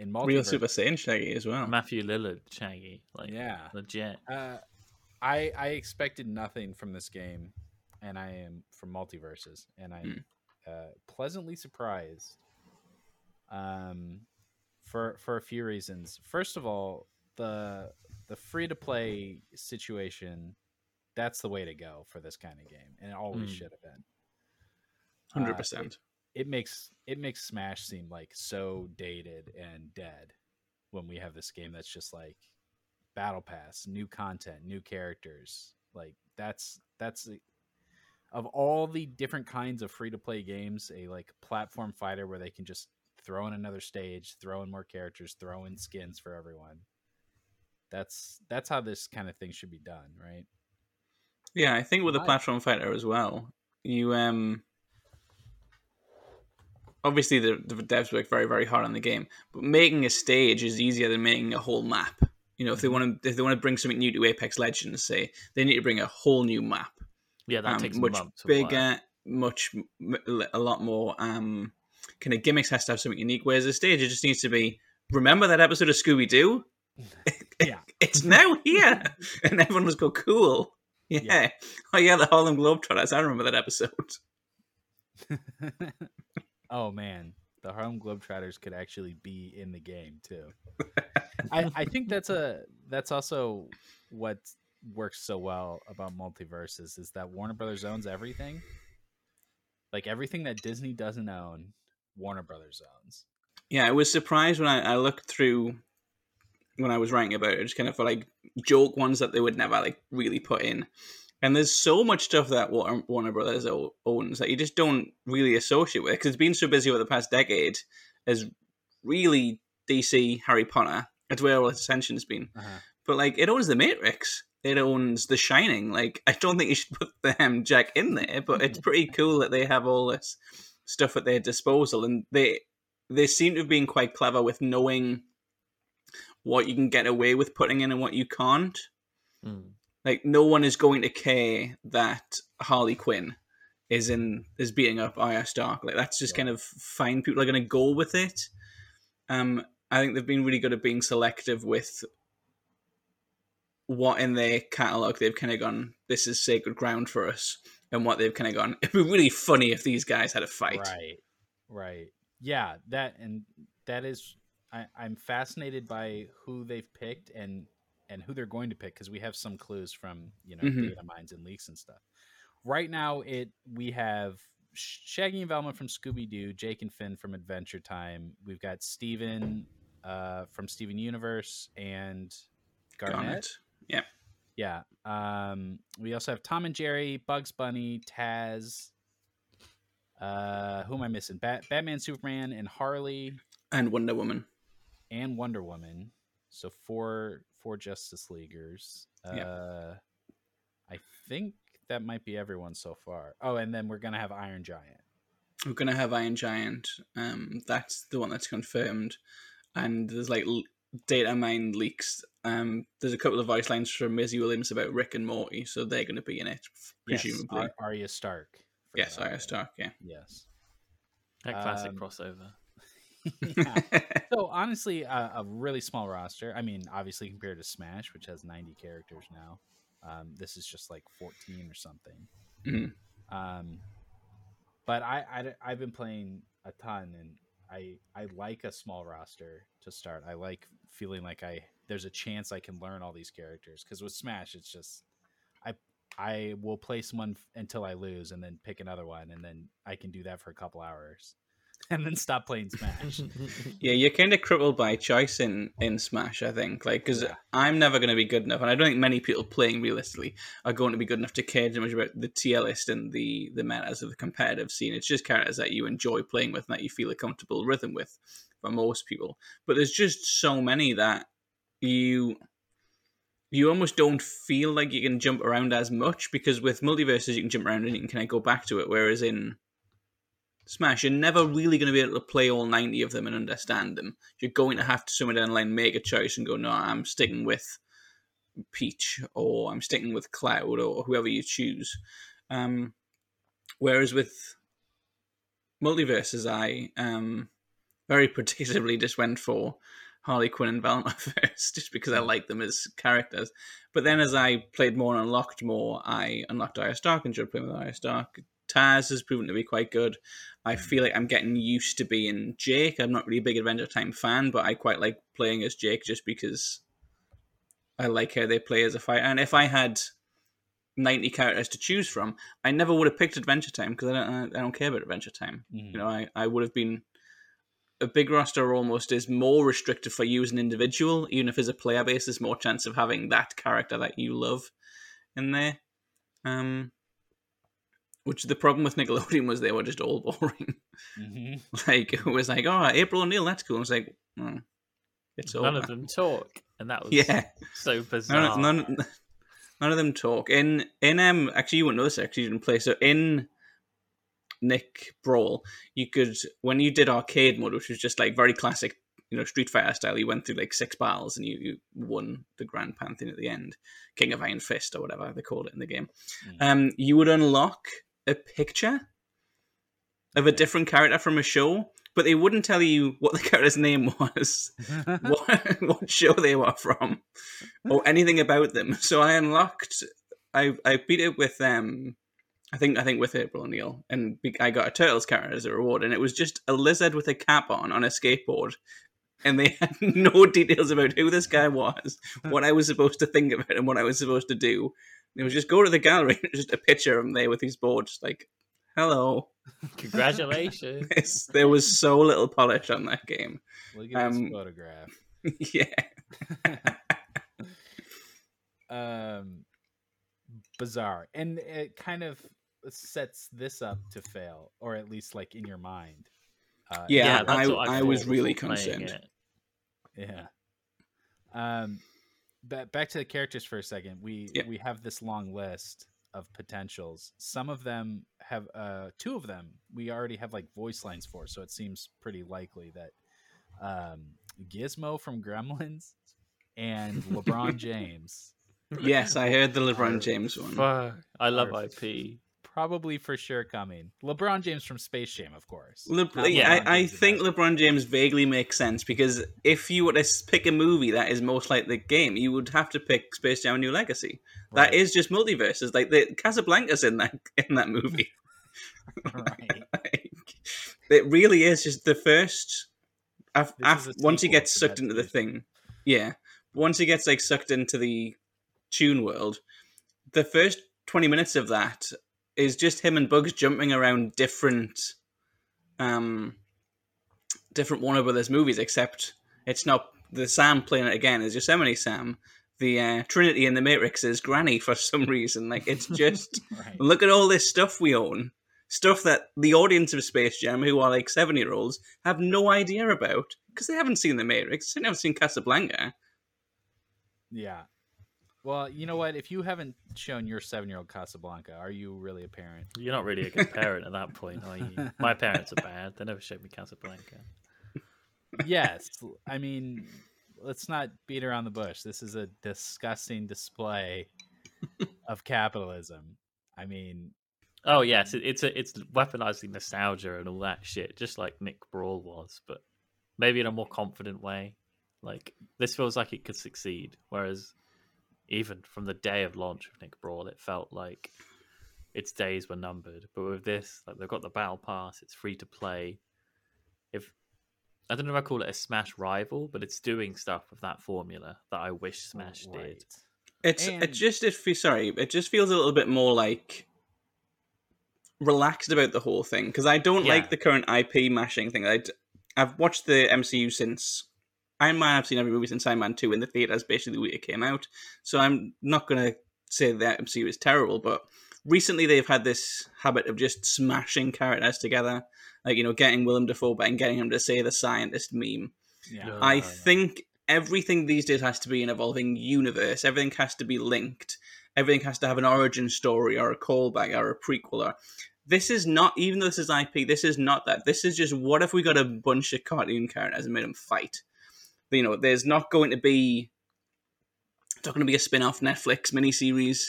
in multiverse. Real Super Saiyan Shaggy as well. Matthew Lillard, Shaggy, like Yeah. legit. Uh, I I expected nothing from this game, and I am from MultiVersus, and I'm uh, pleasantly surprised. Um, for for a few reasons. First of all, the the free to play situation, that's the way to go for this kind of game, and it always Mm. should have been. Hundred Uh, percent. It makes it makes Smash seem like so dated and dead when we have this game that's just like battle pass, new content, new characters. Like that's that's the- of all the different kinds of free to play games, a like platform fighter where they can just throw in another stage, throw in more characters, throw in skins for everyone. That's that's how this kind of thing should be done, right? Yeah, I think with a platform fighter as well, you um obviously the, the devs work very very hard on the game, but making a stage is easier than making a whole map. You know, if they want to if they want to bring something new to Apex Legends, say they need to bring a whole new map, Yeah, that um, takes much bigger, much a lot more um kind of gimmicks has to have something unique. Whereas the stage it just needs to be remember that episode of Scooby Doo. Yeah. it's now here, and everyone was go cool. Yeah. Yeah. Oh yeah, the Harlem Globetrotters. I remember that episode. Oh man, the Harlem Globetrotters could actually be in the game too. I, I think that's a that's also what works so well about MultiVersus is that Warner Brothers owns everything. Like everything that Disney doesn't own, Warner Brothers owns. Yeah, I was surprised when I, I looked through when I was writing about it, just kind of for like joke ones that they would never like really put in. And there's so much stuff that Warner, Warner Brothers owns that you just don't really associate with because it's been so busy over the past decade as really DC, Harry Potter. That's where all its attention has been. Uh-huh. But like, it owns The Matrix. It owns The Shining. Like, I don't think you should put the um, Jack in there, but it's pretty cool that they have all this stuff at their disposal, and they they seem to have been quite clever with knowing what you can get away with putting in and what you can't. Mm. Like, no one is going to care that Harley Quinn is in is beating up Arya Stark. Like, that's just Yeah. kind of fine. People are going to go with it. Um, I think they've been really good at being selective with what in their catalog they've kind of gone. This is sacred ground for us, and what they've kind of gone. It'd be really funny if these guys had a fight. Right. Right. Yeah, that and that is I, I'm fascinated by who they've picked and and who they're going to pick because we have some clues from you know Mhm. data mines and leaks and stuff. Right now, it we have Shaggy and Velma from Scooby Doo, Jake and Finn from Adventure Time. We've got Steven uh, from Steven Universe and Garnet. Garnet. Yeah. Yeah. Um, we also have Tom and Jerry, Bugs Bunny, Taz. Uh, who am I missing? Bat- Batman, Superman, and Harley, And Wonder Woman. and Wonder Woman. So four four Justice Leaguers. Yeah. Uh, I think that might be everyone so far. Oh, and then we're gonna have Iron Giant. We're gonna have Iron Giant. Um, that's the one that's confirmed, and there's like l- data mine leaks. Um, there's a couple of voice lines from Maisie Williams about Rick and Morty, so they're going to be in it, presumably. Yes, Ar- Arya Stark. Yes, Forgot Arya. Stark. Yeah. Yes. That classic Um, crossover. Yeah. So honestly, uh, a really small roster. I mean, obviously compared to Smash, which has 90 characters now, um, this is just like 14 or something. Mhm. Um, but I, I have been playing a ton, and I I like a small roster to start. I like feeling like I there's a chance I can learn all these characters because with Smash, it's just I I will play someone until I lose, and then pick another one, and then I can do that for a couple hours, and then stop playing Smash. Yeah, you're kind of crippled by choice in in Smash, I think. Like, because Yeah. I'm never going to be good enough, and I don't think many people playing realistically are going to be good enough to care too much about the tier list and the the metas of the competitive scene. It's just characters that you enjoy playing with and that you feel a comfortable rhythm with for most people. But there's just so many that you you almost don't feel like you can jump around as much because with MultiVersus you can jump around and you can kind of go back to it, whereas in Smash, you're never really going to be able to play all 90 of them and understand them. You're going to have to somewhere down the line make a choice and go, no, I'm sticking with Peach or I'm sticking with Cloud or whoever you choose. Um, whereas with MultiVersus, I um, very predictably just went for Harley Quinn and Velma first, just because I like them as characters. But then as I played more and unlocked more, I unlocked Arya Stark and started playing with Arya Stark. Taz has proven to be quite good. I feel like I'm getting used to being Jake. I'm not really a big Adventure Time fan, but I quite like playing as Jake just because I like how they play as a fighter. And if I had 90 characters to choose from, I never would have picked Adventure Time because I don't, I don't care about Adventure Time. Mhm. You know, I, I would have been. A big roster almost is more restricted for you as an individual, even if as a player base, there's more chance of having that character that you love in there. Um, which the problem with Nickelodeon was they were just all boring. Mhm. like it was like, oh, April O'Neil, that's cool. It's like, oh, it's None over. of them talk, and that was Yeah, so bizarre. none, none, none of them talk. In in um, actually, you wouldn't know this. Actually, you didn't play. So in Nick Brawl, you could when you did arcade mode, which was just like very classic, you know, Street Fighter style. You went through like six battles and you, you won the Grand Pantheon at the end, King of Iron Fist or whatever they called it in the game. Mm. Um, you would unlock a picture of a different character from a show, but they wouldn't tell you what the character's name was what what show they were from or anything about them. So I unlocked. I I beat it with um. I think I think with April O'Neil, and I got a turtles character as a reward, and it was just a lizard with a cap on on a skateboard, and they had no details about who this guy was, what I was supposed to think about, and what I was supposed to do. It was just go to the gallery, and just a picture of him there with his board, just like, "Hello." Congratulations. It's, there was so little polish on that game. Look at Um, this photograph. yeah. um, bizarre, and it kind of sets this up to fail, or at least like in your mind. Uh, Yeah, that's I- what I was really concerned. it. Yeah. Um, but back to the characters for a second. We Yeah. we have this long list of potentials. Some of them have uh two of them we already have like voice lines for, so it seems pretty likely that um Gizmo from Gremlins and LeBron James Yes, I heard the LeBron James one. Fuck, I love IP. Probably for sure coming. LeBron James from Space Jam, of course. Le- yeah, I, I think LeBron James vaguely makes sense because if you were to pick a movie that is most like the game, you would have to pick Space Jam: A New Legacy. That Right, is just MultiVersus. Like the Casablanca's in that in that movie. right. Like, it really is just the first. Af, af, once he gets sucked into the thing, yeah. Once he gets like sucked into the tune world, the first twenty minutes of that is just him and Bugs jumping around different, um, different Warner Brothers movies. Except It's not the Sam playing it again is Yosemite Sam. The uh, Trinity in the Matrix is Granny for some reason. Like it's just Right. look at all this stuff we own, stuff that the audience of Space Jam, who are like seven year olds, have no idea about because they haven't seen the Matrix, they never seen Casablanca. Yeah. Well, you know what? If you haven't shown your seven-year-old Casablanca, are you really a parent? You're not really a good parent at that point, are you? My parents are bad. They never showed me Casablanca. yes. I mean, let's not beat around the bush. This is a disgusting display of capitalism. I mean, Oh yes, it, it's a, it's weaponizing nostalgia and all that shit, just like Nick Brawl was, but maybe in a more confident way. Like this feels like it could succeed, whereas even from the day of launch of Nick Brawl, it felt like its days were numbered. But with this, like they've got the battle pass, it's free to play. If I don't know if I call it a Smash rival, but it's doing stuff with that formula that I wish Smash did. right. It's it just it fe- sorry, it just feels a little bit more like relaxed about the whole thing because I don't Yeah. like the current IP mashing thing. I I've watched the MCU since Iron Man. I've seen every movie since Iron Man two in the theaters, basically the week it came out. So I'm not gonna say the MCU is terrible, but recently they've had this habit of just smashing characters together, like you know, getting Willem Dafoe back and getting him to say the scientist meme. Yeah. Yeah. I oh, yeah. think everything these days has to be an evolving universe. Everything has to be linked. Everything has to have an origin story or a callback or a prequel. Or this is not, even though this is IP, this is not that. This is just what if we got a bunch of cartoon characters and made them fight? You know, there's not going to be. It's not going to be a spin-off Netflix miniseries.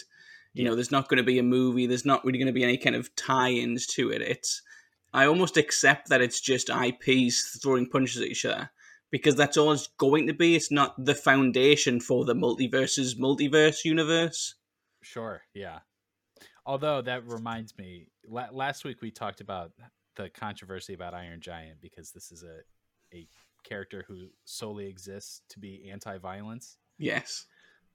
You know, there's not going to be a movie. There's not really going to be any kind of tie-ins to it. It's I almost accept that it's just IPs throwing punches at each other because that's all it's going to be. It's not the foundation for the MultiVersus multiverse universe. Sure. Yeah. Although that reminds me, last week we talked about the controversy about Iron Giant because this is a a character who solely exists to be anti-violence. Yes.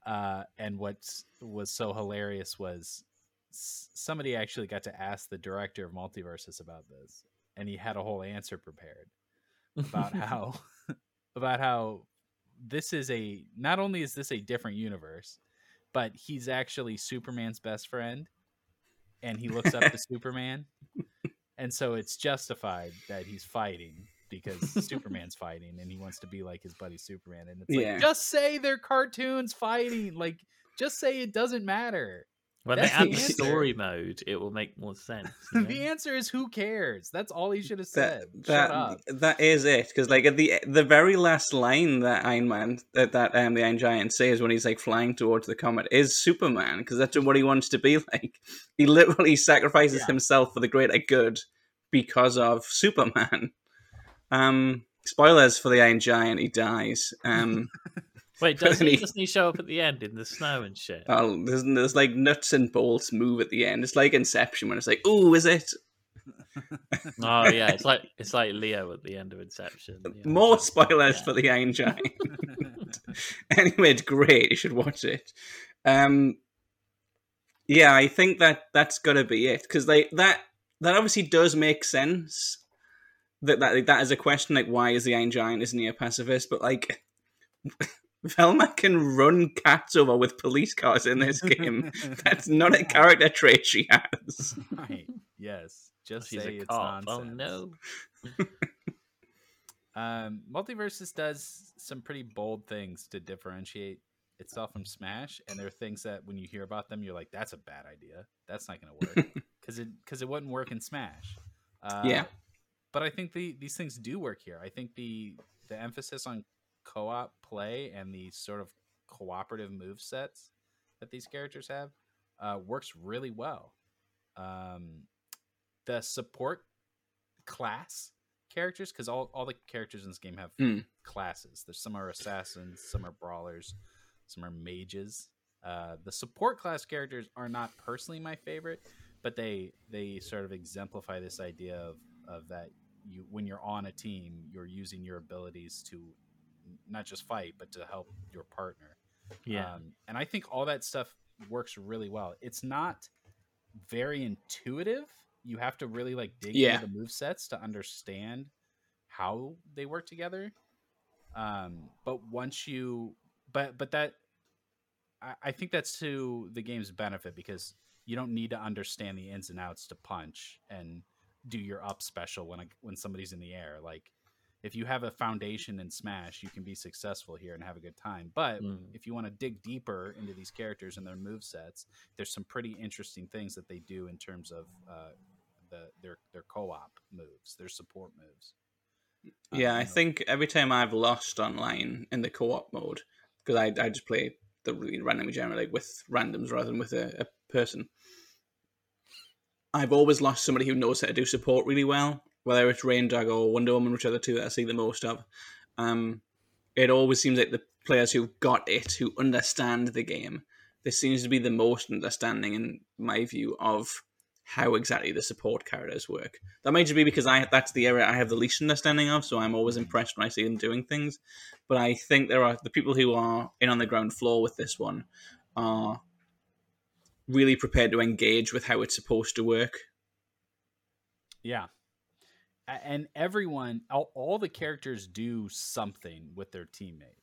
Uh, and what was so hilarious was s- somebody actually got to ask the director of MultiVersus about this, and he had a whole answer prepared about how about how this is a not only is this a different universe, but he's actually Superman's best friend, and he looks up to Superman, and so it's justified that he's fighting because Superman's fighting and he wants to be like his buddy Superman. And it's Yeah. like, just say they're cartoons fighting. Like, just say it doesn't matter. When That's they add the the answer. story mode, it will make more sense. you know? the answer is who cares? That's all he should have said. Shut that up. that is it because like at the the very last line that Iron Man that that um the Iron Giant says when he's like flying towards the comet is Superman because that's what he wants to be like. He literally sacrifices Yeah. himself for the greater good because of Superman. Um, spoilers for the Iron Giant. He dies. Um. Wait, doesn't he, doesn't he show up at the end in the snow and shit? Oh, there's, there's like nuts and bolts move at the end. It's like Inception when it's like, "Ooh, is it?" Oh yeah, it's like it's like Leo at the end of Inception. know, More spoilers yeah. for the Iron Giant. anyway, it's great. You should watch it. Um, yeah, I think that that's got to be it because like that that obviously does make sense. That that that is a question like why is the Iron Giant isn't he a pacifist? But like. Velma can run cats over with police cars in this game. That's not a character trait she has. right. Yes. Just She's say it's cop. Oh no. Um, MultiVersus does some pretty bold things to differentiate itself from Smash, and there are things that when you hear about them, you're like, "That's a bad idea. That's not going to work," because it because it wouldn't work in Smash. Uh, Yeah. But I think the these things do work here. I think the the emphasis on co-op play and the sort of cooperative move sets that these characters have uh, works really well. Um, the support class characters, because all, all the characters in this game have Mm. classes. There's some are assassins, some are brawlers, some are mages. Uh, the support class characters are not personally my favorite, but they they sort of exemplify this idea of of that you when you're on a team, you're using your abilities to not just fight, but to help your partner. Yeah. Um, and I think all that stuff works really well. It's not very intuitive. You have to really like dig Yeah. into the move sets to understand how they work together. Um, but once you, but but that, I, I think that's to the game's benefit because you don't need to understand the ins and outs to punch and do your up special when a, when somebody's in the air. Like if you have a foundation in Smash, you can be successful here and have a good time. But Mm. if you want to dig deeper into these characters and their move sets, there's some pretty interesting things that they do in terms of uh, the their their co-op moves, their support moves. Yeah, I think every time I've lost online in the co-op mode, because I, I just play the really randomly generally with randoms rather than with a, a person. I've always lost somebody who knows how to do support really well, whether it's Reindog or Wonder Woman, which are the two that I see the most of. Um, it always seems like the players who've got it, who understand the game, this seems to be the most understanding, in my view, of how exactly the support characters work. That might just be because I that's the area I have the least understanding of, so I'm always impressed when I see them doing things. But I think there are the people who are in on the ground floor with this one are really prepared to engage with how it's supposed to work. Yeah. And everyone, all, all the characters do something with their teammate.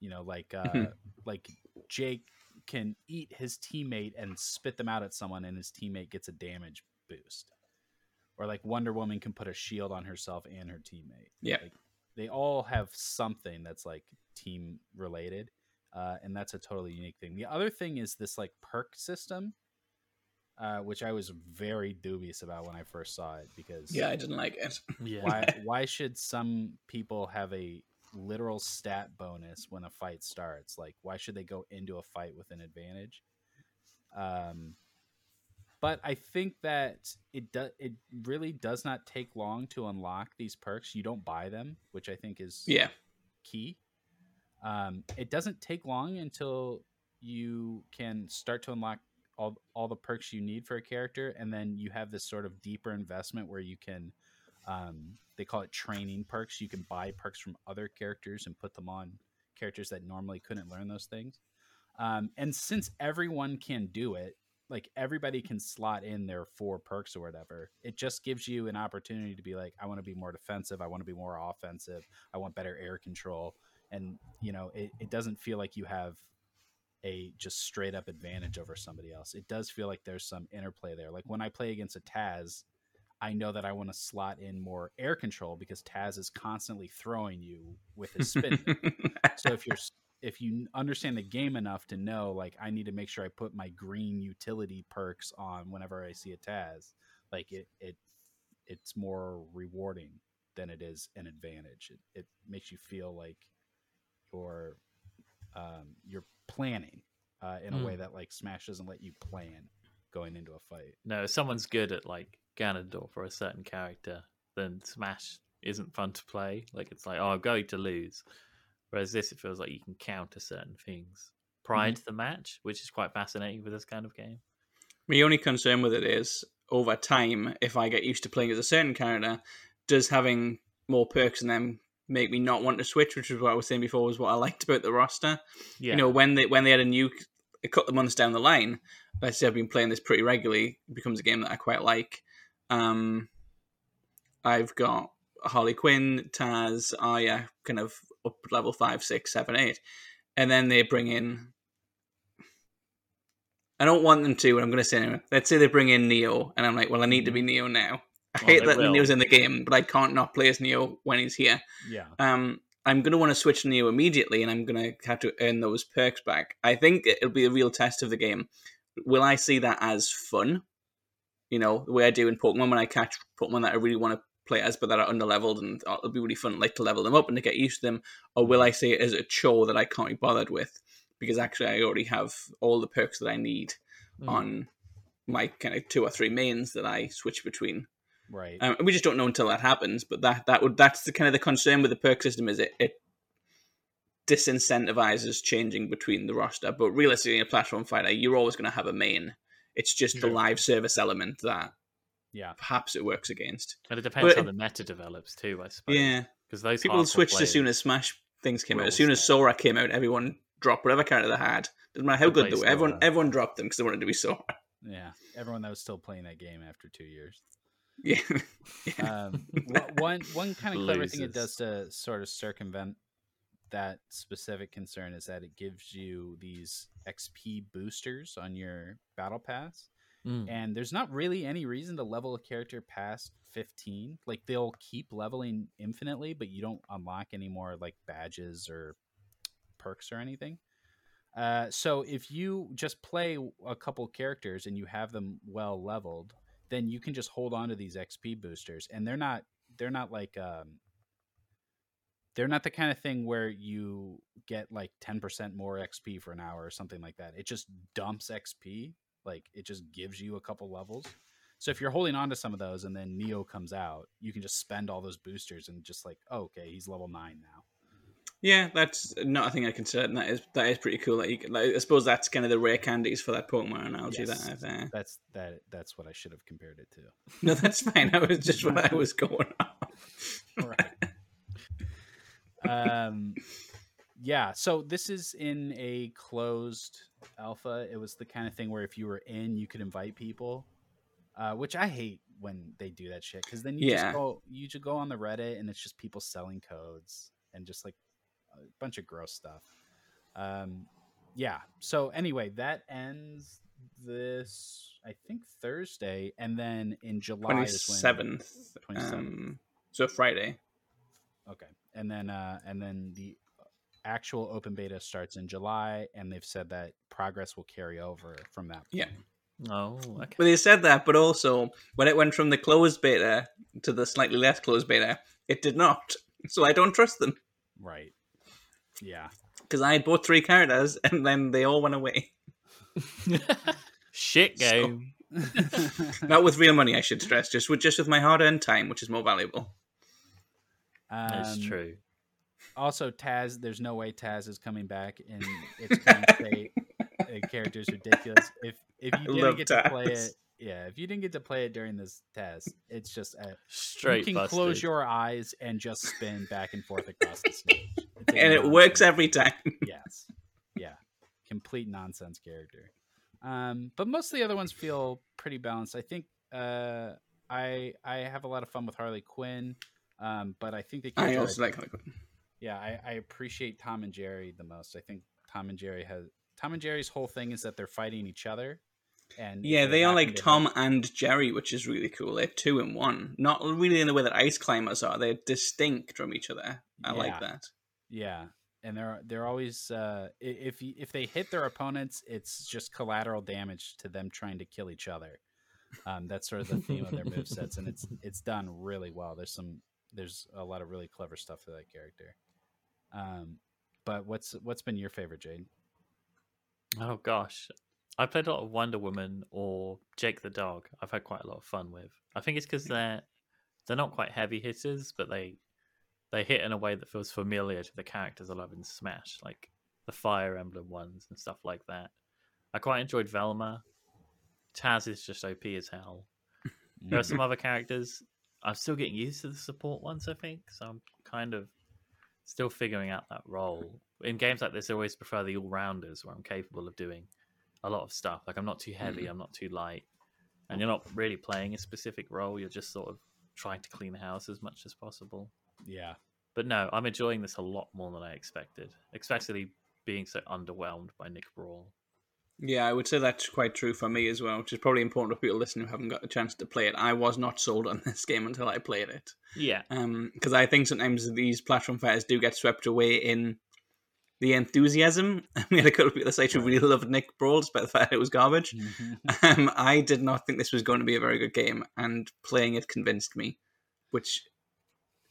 You know, like uh, Mhm. like Jake can eat his teammate and spit them out at someone, and his teammate gets a damage boost. Or like Wonder Woman can put a shield on herself and her teammate. Yeah. Like, they all have something that's like team related, uh, and that's a totally unique thing. The other thing is this like perk system, uh, which I was very dubious about when I first saw it because Yeah, I didn't like it. Yeah. why why should some people have a literal stat bonus when a fight starts like why should they go into a fight with an advantage um but i think that it does it really does not take long to unlock these perks you don't buy them which i think is Yeah, key um it doesn't take long until you can start to unlock all all the perks you need for a character and then you have this sort of deeper investment where you can um, they call it training perks. You can buy perks from other characters and put them on characters that normally couldn't learn those things. Um, and since everyone can do it, like everybody can slot in their four perks or whatever, it just gives you an opportunity to be like, I want to be more defensive. I want to be more offensive. I want better air control. And, you know, it, it doesn't feel like you have a just straight up advantage over somebody else. It does feel like there's some interplay there. Like when I play against a Taz, I know that I want to slot in more air control because Taz is constantly throwing you with his spin. so if you're if you understand the game enough to know like I need to make sure I put my green utility perks on whenever I see a Taz, like it it it's more rewarding than it is an advantage. It, it makes you feel like you're um, you're planning uh, in a Mm. way that like Smash doesn't let you plan going into a fight. No, if someone's good at like Ganondorf or a certain character, then Smash isn't fun to play. Like it's like, oh, I'm going to lose. Whereas this, it feels like you can counter certain things prior to the match, which is quite fascinating with this kind of game. My only concern with it is over time, if I get used to playing as a certain character, does having more perks in them make me not want to switch? Which is what I was saying before was what I liked about the roster. Yeah, You know, when they when they had a new a couple of months down the line, let's say I've been playing this pretty regularly, it becomes a game that I quite like. Um, I've got Harley Quinn, Taz, Arya, kind of up level five, six, seven, eight, and then they bring in. I don't want them to, and I'm going to say anyway. Let's say they bring in Neo, and I'm like, well, I need to be Neo now. I Well, hate that will. Neo's in the game, but I can't not play as Neo when he's here Yeah. um, I'm going to want to switch Neo immediately, and I'm going to have to earn those perks back. I think it'll be a real test of the game. Will I see that as fun? You know, the way I do in Pokemon when I catch Pokemon that I really want to play as, but that are underleveled, and it'll be really fun, like to level them up and to get used to them. Or will I see it as a chore that I can't be bothered with because actually I already have all the perks that I need Mm. on my kind of two or three mains that I switch between. Right. Um, we just don't know until that happens. But that that would that's the kind of the concern with the perk system is it it disincentivizes changing between the roster. But realistically, in a platform fighter, you're always going to have a main. It's just the live service element that yeah. perhaps it works against. and it depends but- how the meta develops too. I suppose. Yeah, because those people switched as players- soon as Smash things came out. As soon as stay. Sora came out, everyone dropped whatever character they had. Doesn't matter how They good they play were. Everyone everyone dropped them because they wanted to be Sora. Yeah. Everyone that was still playing that game after two years. Yeah, yeah. um, one one kind of clever thing it does to sort of circumvent that specific concern is that it gives you these XP boosters on your battle pass, Mm. and there's not really any reason to level a character past 15. Like they'll keep leveling infinitely, but you don't unlock any more like badges or perks or anything. Uh, so if you just play a couple characters and you have them well leveled, then you can just hold on to these XP boosters, and they're not they're not like um, they're not the kind of thing where you get like 10% more XP for an hour or something like that. It just dumps XP, like it just gives you a couple levels. So if you're holding on to some of those and then Neo comes out, you can just spend all those boosters and just like, oh, okay, he's level nine now. Yeah, that's not a thing I considered. And that is that is pretty cool. That you like, I suppose that's kind of the rare candies for that Pokemon analogy. Yes. That I've, uh, That's that. That's what I should have compared it to. no, that's fine. That was just what I was going on. right. um, yeah. So this is in a closed alpha. It was the kind of thing where if you were in, you could invite people, uh, which I hate when they do that shit because then you Yeah. just go you just go on the Reddit and it's just people selling codes and just like a bunch of gross stuff. Um, yeah. So anyway, that ends this I think Thursday, and then in July Twenty is when seventh. 27th. Um, so Friday. Okay, and then uh, and then the actual open beta starts in July, and they've said that progress will carry over from that. Yeah. Oh, okay. Well, they said that, but also when it went from the closed beta to the slightly less closed beta, it did not. So I don't trust them Right. Yeah. because I had bought three characters and then they all went away. Shit So- game. Not with real money, I should stress, just with just with my hard-earned time, which is more valuable. That's Um, true. Also, Taz, there's no way Taz is coming back in its current state. The character's ridiculous. If if you I didn't love get to play it, yeah, if you didn't get to play it during this test, it's just a, Straight you can busted. close your eyes and just spin back and forth across the stage, And it works every time. yes, yeah, complete nonsense character. Um, but most of the other ones feel pretty balanced. I think uh, I I have a lot of fun with Harley Quinn, um, but I think they. I also like Harley Quinn. yeah, I, I appreciate Tom and Jerry the most. I think Tom and Jerry has Tom and Jerry's whole thing is that they're fighting each other, and Yeah, they are like to hit- Tom and Jerry, which is really cool. They're two in one. Not really in the way that ice climbers are. They're distinct from each other. I like that. Yeah, and they're they're always uh, if if they hit their opponents, it's just collateral damage to them trying to kill each other. Um, that's sort of the theme of their move sets, and it's it's done really well. There's some there's a lot of really clever stuff to that character. Um, but what's what's been your favorite, Jade? Oh gosh, I played a lot of Wonder Woman or Jake the Dog. I've had quite a lot of fun with. I think it's because they're they're not quite heavy hitters, but they they hit in a way that feels familiar to the characters I love in Smash, like the Fire Emblem ones and stuff like that. I quite enjoyed Velma. Taz is just OP as hell. There are some other characters. I'm still getting used to the support ones, I think. So I'm kind of still figuring out that role. In games like this, I always prefer the all rounders where I'm capable of doing a lot of stuff. Like I'm not too heavy, mm. I'm not too light. And you're not really playing a specific role, you're just sort of trying to clean the house as much as possible. yeah, But no, I'm enjoying this a lot more than I expected, especially being so underwhelmed by Nick Brawl. Yeah, I would say that's quite true for me as well, which is probably important for people listening who haven't got a chance to play it. I was not sold on this game until I played it. Yeah. Um, because I think sometimes these platform fairs do get swept away in the enthusiasm. We had a couple of people that say who really loved Nick Brawl, despite the fact it was garbage. Um, I did not think this was going to be a very good game, and playing it convinced me, which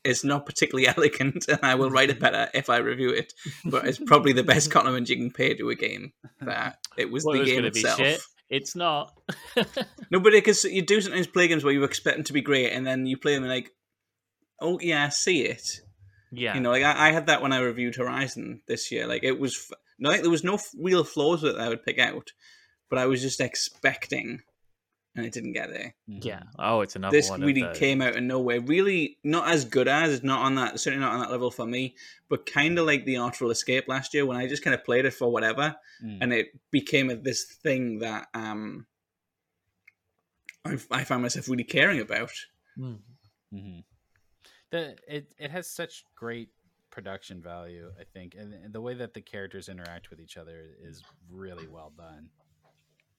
is not particularly elegant, and I will write it better if I review it. But it's probably the best compliment you can pay to a game. That it was Well, the it was game itself. shit. It's not. No, but because you do sometimes play games where you expect them to be great, and then you play them and like, oh yeah, I see it. Yeah. You know, like I, I had that when I reviewed Horizon this year. Like it was, no, like, there was no f- real flaws that I would pick out, but I was just expecting, and it didn't get there. yeah. Oh, it's another this one. really of those. came out of nowhere. Really, not as good as, it's not on that, certainly not on that level for me, but kind of like the Artful Escape last year when I just kind of played it for whatever, Mm. and it became a, this thing that um, I, I found myself really caring about. Mm. hmm The it it has such great production value, I think, and, and the way that the characters interact with each other is really well done.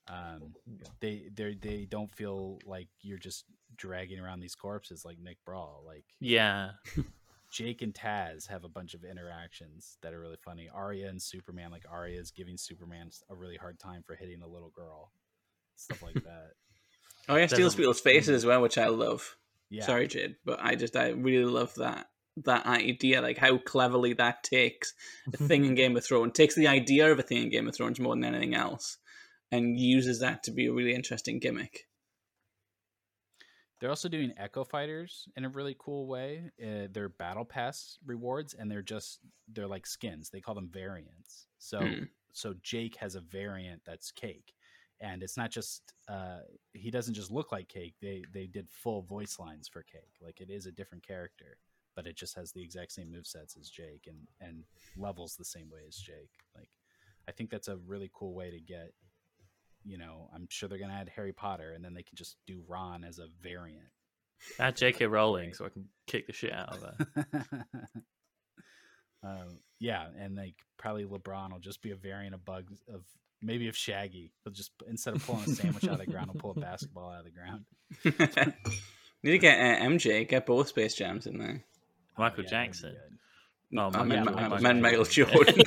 Um, they they they don't feel like you're just dragging around these corpses like Nick Brawl. Like Yeah. Jake and Taz have a bunch of interactions that are really funny. Arya and Superman, like Arya is giving Superman a really hard time for hitting a little girl, stuff like that. Oh yeah, steals Doesn't- people's faces as well, which I love. Yeah, Sorry, Jade, but I just I really love that that idea, like how cleverly that takes a thing in Game of Thrones, takes the idea of a thing in Game of Thrones more than anything else, and uses that to be a really interesting gimmick. They're also doing Echo Fighters in a really cool way. Uh, they're Battle Pass rewards, and they're just they're like skins. They call them variants. So Hmm. so Jake has a variant that's Cake, and it's not just uh, he doesn't just look like Cake. They they did full voice lines for Cake. Like it is a different character, but it just has the exact same movesets as Jake and and levels the same way as Jake. Like I think that's a really cool way to get. You know, I'm sure they're gonna add Harry Potter, and then they can just do Ron as a variant. Add J.K. Rowling so I can kick the shit out of her. um, yeah, and like probably LeBron will just be a variant of Bugs of maybe if Shaggy. He'll just instead of pulling a sandwich out of the ground, he'll pull a basketball out of the ground. Need to get uh, MJ, get both Space Jams in there. Michael Yeah, Jackson. No, Oh, I yeah, meant, Michael I Jackson. meant Michael Jordan.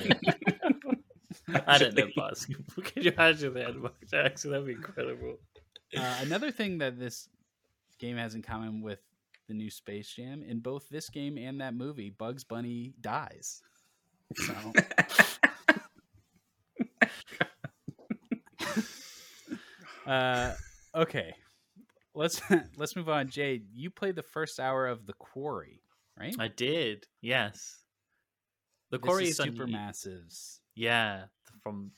I don't know basketball. Can you imagine that Michael Jackson? That'd be incredible. Uh, another thing that this game has in common with the new Space Jam, in both this game and that movie, Bugs Bunny dies. So uh, okay, let's let's move on. Jade, you played the first hour of the Quarry, right? I did. Yes. The This quarry is is super un- Yeah, from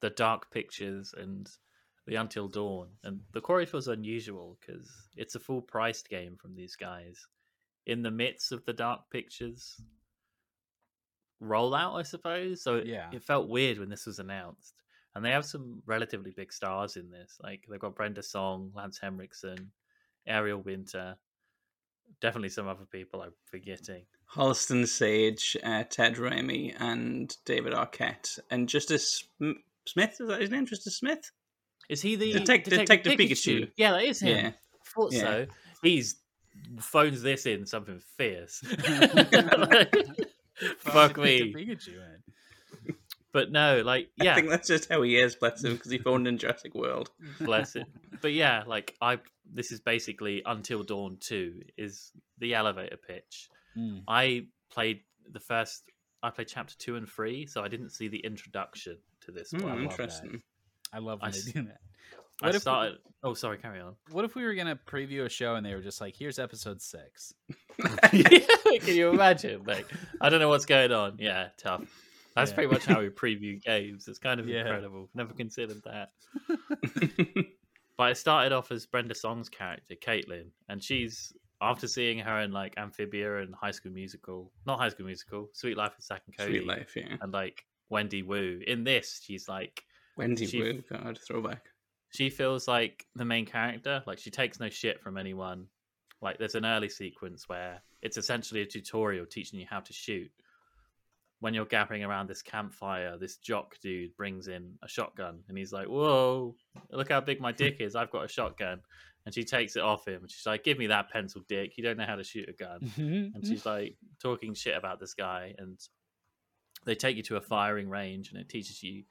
the Dark Pictures and the Until Dawn, and the quarry feels unusual because it's a full priced game from these guys in the midst of the Dark Pictures rollout, I suppose. So it, Yeah. it felt weird when this was announced. And they have some relatively big stars in this. Like they've got Brenda Song, Lance Henriksen, Ariel Winter, definitely some other people I'm forgetting. Halston Sage, uh, Ted Raimi, and David Arquette, and Justice Sm- Smith. Is that his name? Justice Smith. Is he the Detec- Detective Pikachu. Yeah, that is him. Yeah. Thought Yeah. so. He's phones this in something fierce. Fuck me. Pikachu in. But no, like yeah, I think that's just how he is, bless him, because he phoned in Jurassic World. bless him. But yeah, like I this is basically Until Dawn 2 is the elevator pitch. Mm. I played the first I played chapter 2 and 3, so I didn't see the introduction to this Hmm, one. interesting. I love when s- they do that. I What if- started Oh, sorry, carry on. What if we were gonna preview a show and they were just like, "Here's episode six. Can you imagine? Like, I don't know what's going on. Yeah, tough. That's Yeah. pretty much how we preview games. It's kind of Yeah. incredible. Never considered that. But it started off as Brenda Song's character, Caitlin, and she's after seeing her in like Amphibia and High School Musical, not High School Musical, Sweet Life of Zack and Cody, Sweet life, yeah. and like Wendy Wu. In this, she's like Wendy She- Wu, God, throwback. she feels like the main character. Like she takes no shit from anyone. Like there's an early sequence where it's essentially a tutorial teaching you how to shoot. When you're gathering around this campfire, this jock dude brings in a shotgun and he's like, Whoa, look how big my dick is. I've got a shotgun. And she takes it off him and she's like, Give me that pencil dick. You don't know how to shoot a gun mm-hmm, and mm-hmm. she's like talking shit about this guy and they take you to a firing range and it teaches you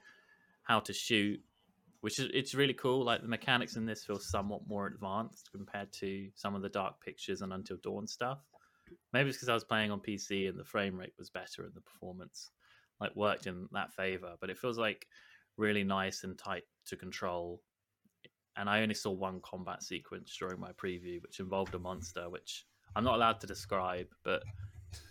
how to shoot which is it's really cool like the mechanics in this feel somewhat more advanced compared to some of the dark pictures and until dawn stuff maybe it's because i was playing on pc and the frame rate was better and the performance like worked in that favor but it feels like really nice and tight to control and i only saw one combat sequence during my preview which involved a monster which i'm not allowed to describe but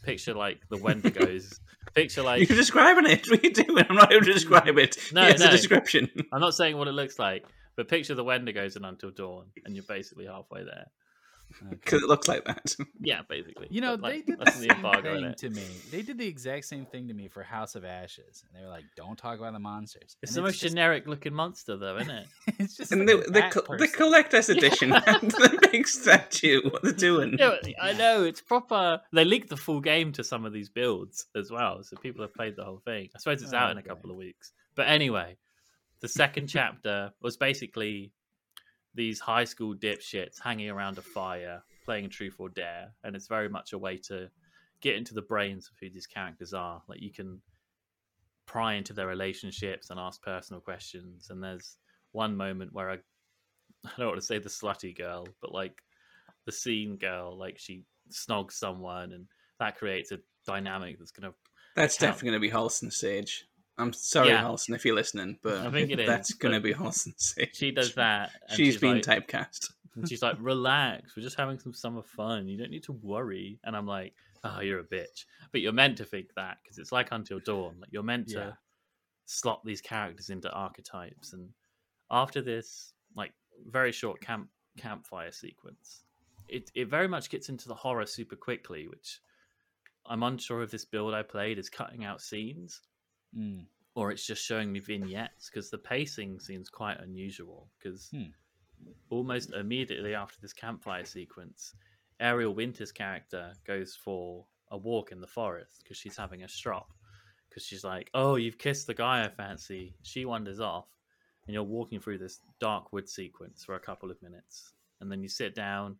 picture like the wendigos picture like You're describing it. What are you doing? I'm not able to describe it. No, it's no. a description. I'm not saying what it looks like, but picture the Wendigos in Until Dawn, and you're basically halfway there. Because it looks like that. Yeah, basically. You know, like, they did the same embargo, thing to me. They did the exact same thing to me for House of Ashes, and they were like, "Don't talk about the monsters." It's And the most just- generic looking monster, though, isn't it? it's just And like the the, co- the collector's edition had the big statue. What they're doing? yeah, I know it's proper. They leaked the full game to some of these builds as well, so people have played the whole thing. I suppose it's out oh, in a couple of weeks. But anyway, the second chapter was basically these high school dipshits hanging around a fire playing Truth or Dare, and it's very much a way to get into the brains of who these characters are. Like you can pry into their relationships and ask personal questions. And there's one moment where I, I don't want to say the slutty girl, but like the scene girl, like she snogs someone, and that creates a dynamic that's gonna. That's Count. definitely going to be Halston Sage. I'm sorry, Yeah. If you're listening, but I think it is, that's going to be Halston Sage. She does that. She's she's been like, typecast. And she's like, relax, we're just having some summer fun. You don't need to worry. And I'm like, oh, you're a bitch. But you're meant to think that because it's like Until Dawn. Like you're meant Yeah. to slot these characters into archetypes. And after this, like very short camp campfire sequence, it it very much gets into the horror super quickly, which I'm unsure if this build I played is cutting out scenes Mm. or it's just showing me vignettes because the pacing seems quite unusual because Hmm. almost immediately after this campfire sequence ariel winter's character goes for a walk in the forest because she's having a strop because she's like oh you've kissed the guy i fancy she wanders off and you're walking through this dark wood sequence for a couple of minutes and then you sit down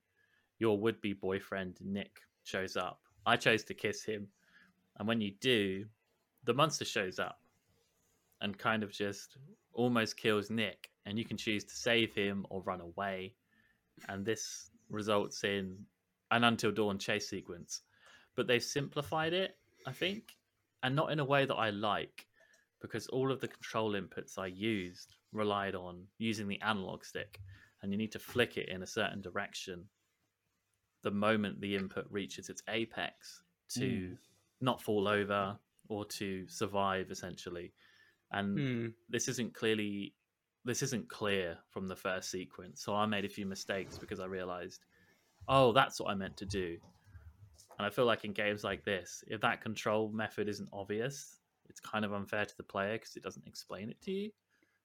your would-be boyfriend nick shows up i chose to kiss him and when you do the monster shows up and kind of just almost kills Nick, and you can choose to save him or run away. And this results in an Until Dawn chase sequence. But they've simplified it, I think, and not in a way that I like, because all of the control inputs I used relied on using the analog stick, and you need to flick it in a certain direction the moment the input reaches its apex to Mm. not fall over or to survive essentially and Hmm. this isn't clearly this isn't clear from the first sequence so i made a few mistakes because i realized oh that's what i meant to do and i feel like in games like this if that control method isn't obvious it's kind of unfair to the player because it doesn't explain it to you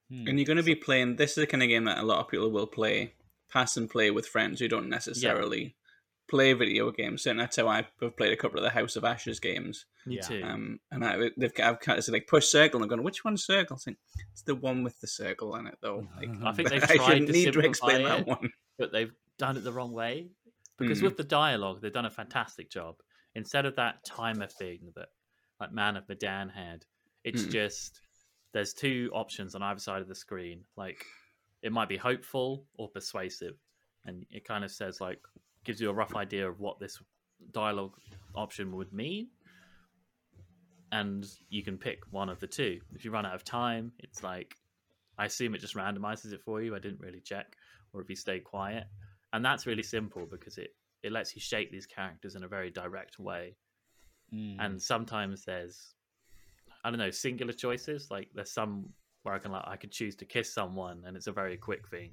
Hmm. And you're going to be playing. This is the kind of game that a lot of people will play, pass and play with friends who don't necessarily play video games. and that's how I've played a couple of the House of Ashes games. me Yeah. too Um, and I, they've I've kind of said like push circle, and I'm going, which one's circle? It's, like, it's the one with the circle on it, though. Like, i think they've I tried shouldn't to need to simplify explain it, that one. but they've done it the wrong way because Hmm. with the dialogue they've done a fantastic job instead of that timer thing that like man of medan had it's Hmm. just there's two options on either side of the screen like it might be hopeful or persuasive and it kind of says like gives you a rough idea of what this dialogue option would mean. And you can pick one of the two. If you run out of time it's like i assume it just randomizes it for you. I didn't really check. Or if you stay quiet. And that's really simple because it it lets you shape these characters in a very direct way. Mm. and sometimes there's i don't know singular choices. Like there's some where i can like i could choose to kiss someone and it's a very quick thing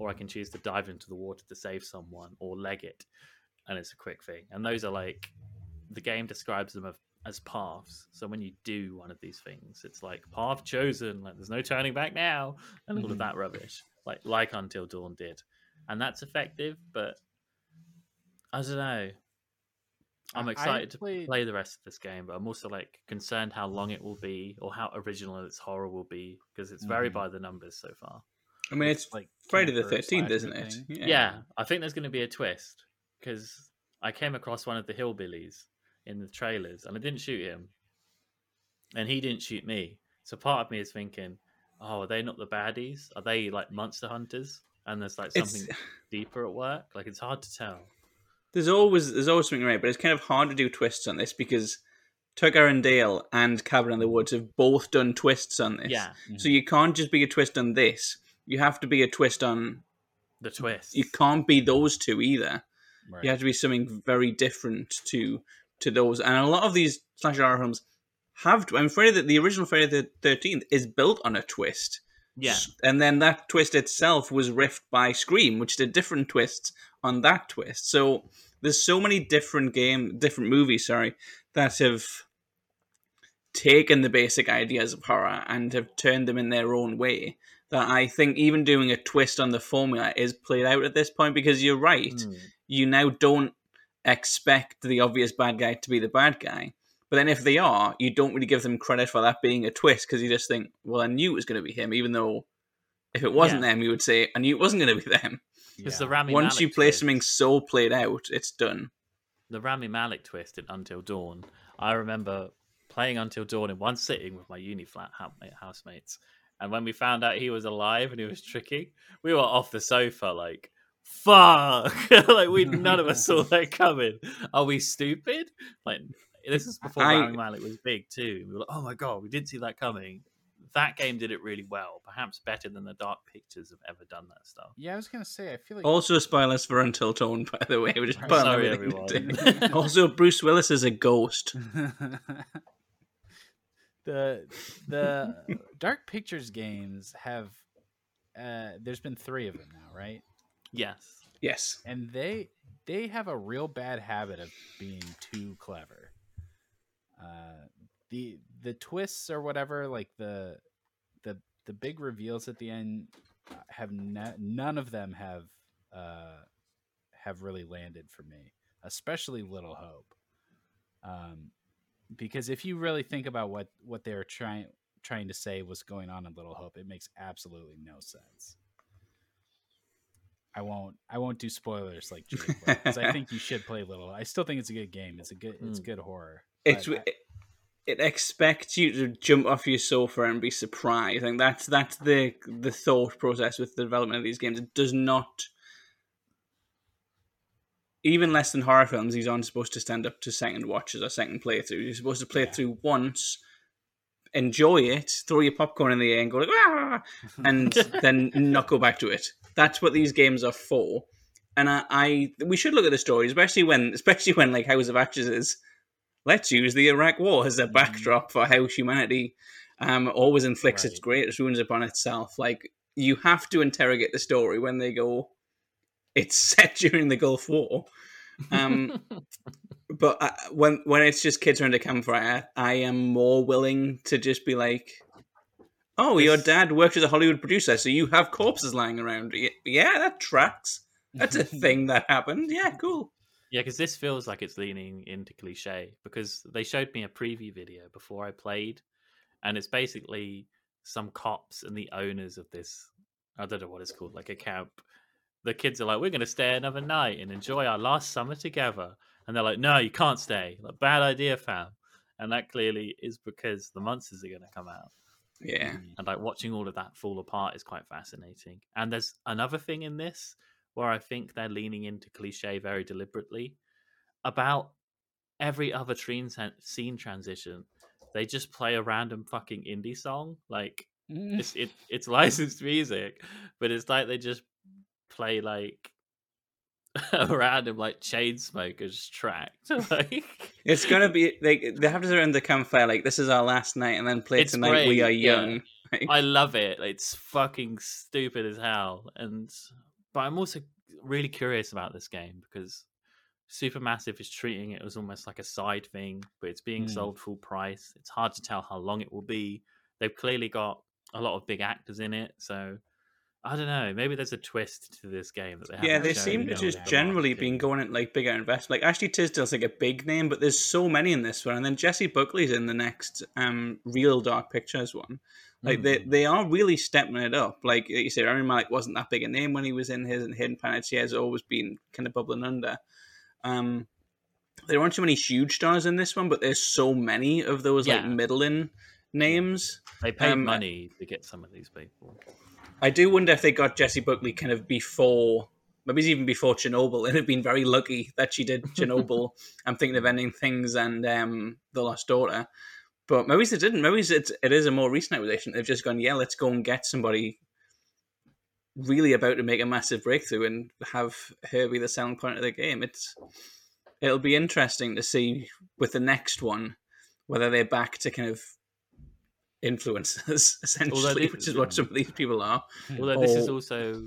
or i can choose to dive into the water to save someone or leg it and it's a quick thing. And those are like the game describes them as paths. So when you do one of these things it's like path chosen like there's no turning back now and all of that rubbish like like until dawn did. And that's effective but i don't know. I'm excited to play the rest of this game but i'm also like concerned how long it will be or how original its horror will be because it's very Mhm. by the numbers so far I mean, it's like Friday the Thirteenth, isn't it? thing. yeah. I think there's going to be a twist because I came across one of the hillbillies in the trailers and I didn't shoot him, and he didn't shoot me. So part of me is thinking, oh, are they not the baddies? Are they like monster hunters? And there's like It's- something deeper at work. Like it's hard to tell. There's always there's always something right, but it's kind of hard to do twists on this because Tucker and Dale and Cabin in the Woods have both done twists on this. Yeah, So mm-hmm. you can't just be a twist on this. You have to be a twist on. the twist. You can't be those two either. Right. You have to be something very different to to those. And a lot of these slasher horror films have. I'm afraid that the original Friday the Thirteenth is built on a twist. Yeah. And then that twist itself was riffed by Scream, which did different twists on that twist. So there's so many different game, different movies, sorry, that have taken the basic ideas of horror and have turned them in their own way. That I think even doing a twist on the formula is played out at this point because you're right. Mm. You now don't expect the obvious bad guy to be the bad guy. But then if they are, you don't really give them credit for that being a twist because you just think, well, I knew it was going to be him, even though if it wasn't them, you would say, I knew it wasn't going to be them. Because Yeah. the Rami Once Malek you play twist- something so played out, it's done. the Rami Malek twist in Until Dawn, I remember playing Until Dawn in one sitting with my uni flat housemate- housemates. And when we found out he was alive and he was tricky, we were off the sofa like, fuck! like, we none of us saw that coming. Are we stupid? Like, this is before I- Rami Malek was big too. We were like, oh my god, we didn't see that coming. That game did it really well, perhaps better than the Dark Pictures have ever done that stuff. Yeah, I was gonna say. I feel like Also, spoilers for Until Dawn, by the way. We just Right. put on Sorry, everyone. also, Bruce Willis is a ghost. The the Dark Pictures games have. Uh, there's been three of them now, right? yes. Yes. and they they have a real bad habit of being too clever. Uh, the the twists or whatever, like the the the big reveals at the end, uh, have no, none of them have uh, have really landed for me, especially Little Hope. Um, because if you really think about what what they're trying trying to say was going on in Little Hope, it makes absolutely no sense. I won't. I won't do spoilers like because I think you should play Little. I still think it's a good game. It's a good. It's Mm. good horror. It's I- it, it expects you to jump off your sofa and be surprised. I think that's that's the the thought process with the development of these games. It does not even less than horror films, these aren't supposed to stand up to second watches or second playthroughs. You're supposed to play Yeah. it through once, enjoy it, throw your popcorn in the air and go like ah and then not go back to it. That's what these games are for. And I, I we should look at the story, especially when especially when like House of Ashes is let's use the Iraq War as a backdrop for how humanity um, always inflicts its Right. greatest wounds upon itself. Like you have to interrogate the story when they go. It's set during the Gulf War, um, but I, when when it's just kids around a campfire, I am more willing to just be like, "Oh, your dad worked as a Hollywood producer, so you have corpses lying around." Yeah, that tracks. That's a thing that happened. Yeah, cool. Yeah, because this feels like it's leaning into cliche because they showed me a preview video before I played, and it's basically some cops and the owners of this. I don't know what it's called, like a camp. The kids are like, "We're going to stay another night and enjoy our last summer together," and they're like, "No, you can't stay. Like, bad idea, fam." And that clearly is because the monsters are going to come out. Yeah. Mm. and like watching all of that fall apart is quite fascinating. And there's another thing in this where I think they're leaning into cliche very deliberately about every other scene scene transition. They just play a random fucking indie song, like mm. it's it, it's licensed music, but it's like they just play like a random like Chainsmokers track. like It's gonna be like they have to surround the campfire like this is our last night, and then play tonight. We great, are yeah. young. Like, I love it. It's fucking stupid as hell. And but I'm also really curious about this game because Supermassive is treating it as almost like a side thing, but it's being Mm. sold full price. It's hard to tell how long it will be. They've clearly got a lot of big actors in it, so I don't know. Maybe there's a twist to this game that they yeah, they seem to just generally been going at like bigger invest. Like Ashley Tisdale's like a big name, but there's so many in this one, and then Jessie Buckley's in the next um real Dark Pictures one. Like they Hmm. they are really stepping it up. Like you said, Aaron Malik wasn't that big a name when he was in his, and Hayden Panettiere has always been kind of bubbling under. Um, there aren't too many huge stars in this one, but there's so many of those like Yeah. middling names. They paid um, money to get some of these people. I do wonder if they got Jessie Buckley kind of before, maybe even before Chernobyl, and have been very lucky that she did Chernobyl. I'm thinking of Ending Things and um, The Lost Daughter. But maybe they didn't. Maybe it's, it is a more recent acquisition. They've just gone, yeah, let's go and get somebody really about to make a massive breakthrough and have her be the selling point of the game. It's it'll be interesting to see with the next one whether they're back to kind of influencers essentially, this- which is what some of these people are. Although this is also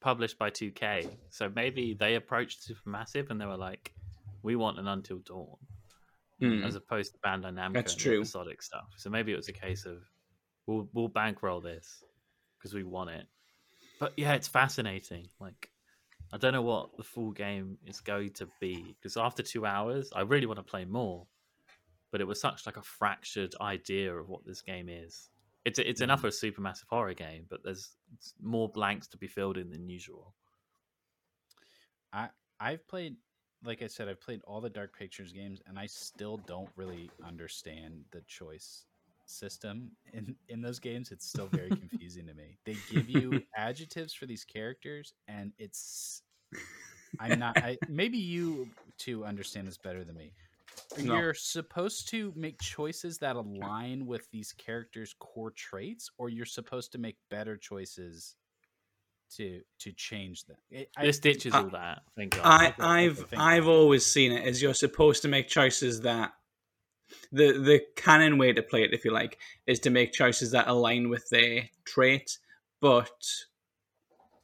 published by 2K, so maybe they approached Supermassive and they were like, "We want an Until Dawn," Hmm. as opposed to Bandai Namco That's and the true. episodic stuff. So maybe it was a case of we'll we'll bankroll this because we want it. But yeah, it's fascinating. Like I don't know what the full game is going to be because after two hours, I really want to play more. But it was such like a fractured idea of what this game is. It's it's enough Mm. of a supermassive horror game, but there's more blanks to be filled in than usual. I I've played like I said, I've played all the Dark Pictures games and I still don't really understand the choice system in in those games. It's still very confusing to me. They give you adjectives for these characters and it's I'm not I maybe you two understand this better than me. No. You're supposed to make choices that align with these characters' core traits, or you're supposed to make better choices to to change them. It, I- This ditches I- all that. Thank God. I, okay, I've okay, thank I've you. always seen it as you're supposed to make choices that the the canon way to play it, if you like, is to make choices that align with their trait, but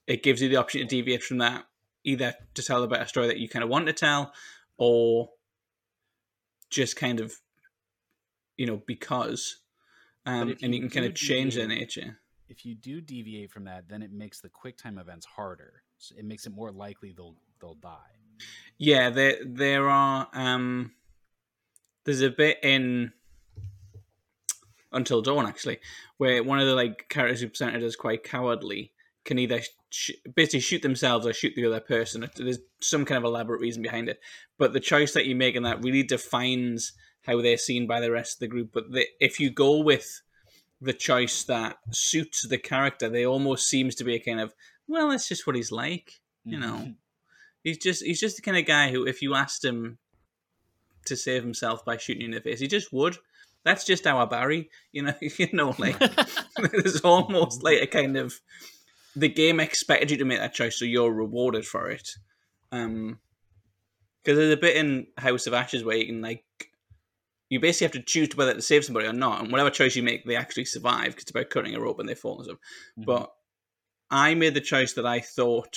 it gives you the option to deviate from that, either to tell a better story that you kind of want to tell, or just kind of, you know, because, um, if and you you can kind of change their deviate- nature. if you do deviate from that, then it makes the quick time events harder. So it makes it more likely they'll they'll die. Yeah, there there are um there's a bit in Until Dawn actually where one of the like characters who presented as quite cowardly can either sh- basically shoot themselves or shoot the other person. There's some kind of elaborate reason behind it, but the choice that you make in that really defines how they're seen by the rest of the group. But the, if you go with the choice that suits the character, they almost seems to be a kind of well, that's just what he's like, you know. Mhm. He's just he's just the kind of guy who, if you asked him to save himself by shooting you in the face, he just would. That's just our Barry, you know. You know, like there's almost like a kind of the game expected you to make that choice, so you're rewarded for it. Um, because there's a bit in House of Ashes where you can like you basically have to choose whether to save somebody or not, and whatever choice you make, they actually survive because it's about cutting a rope and they fall and stuff. Mhm. But I made the choice that I thought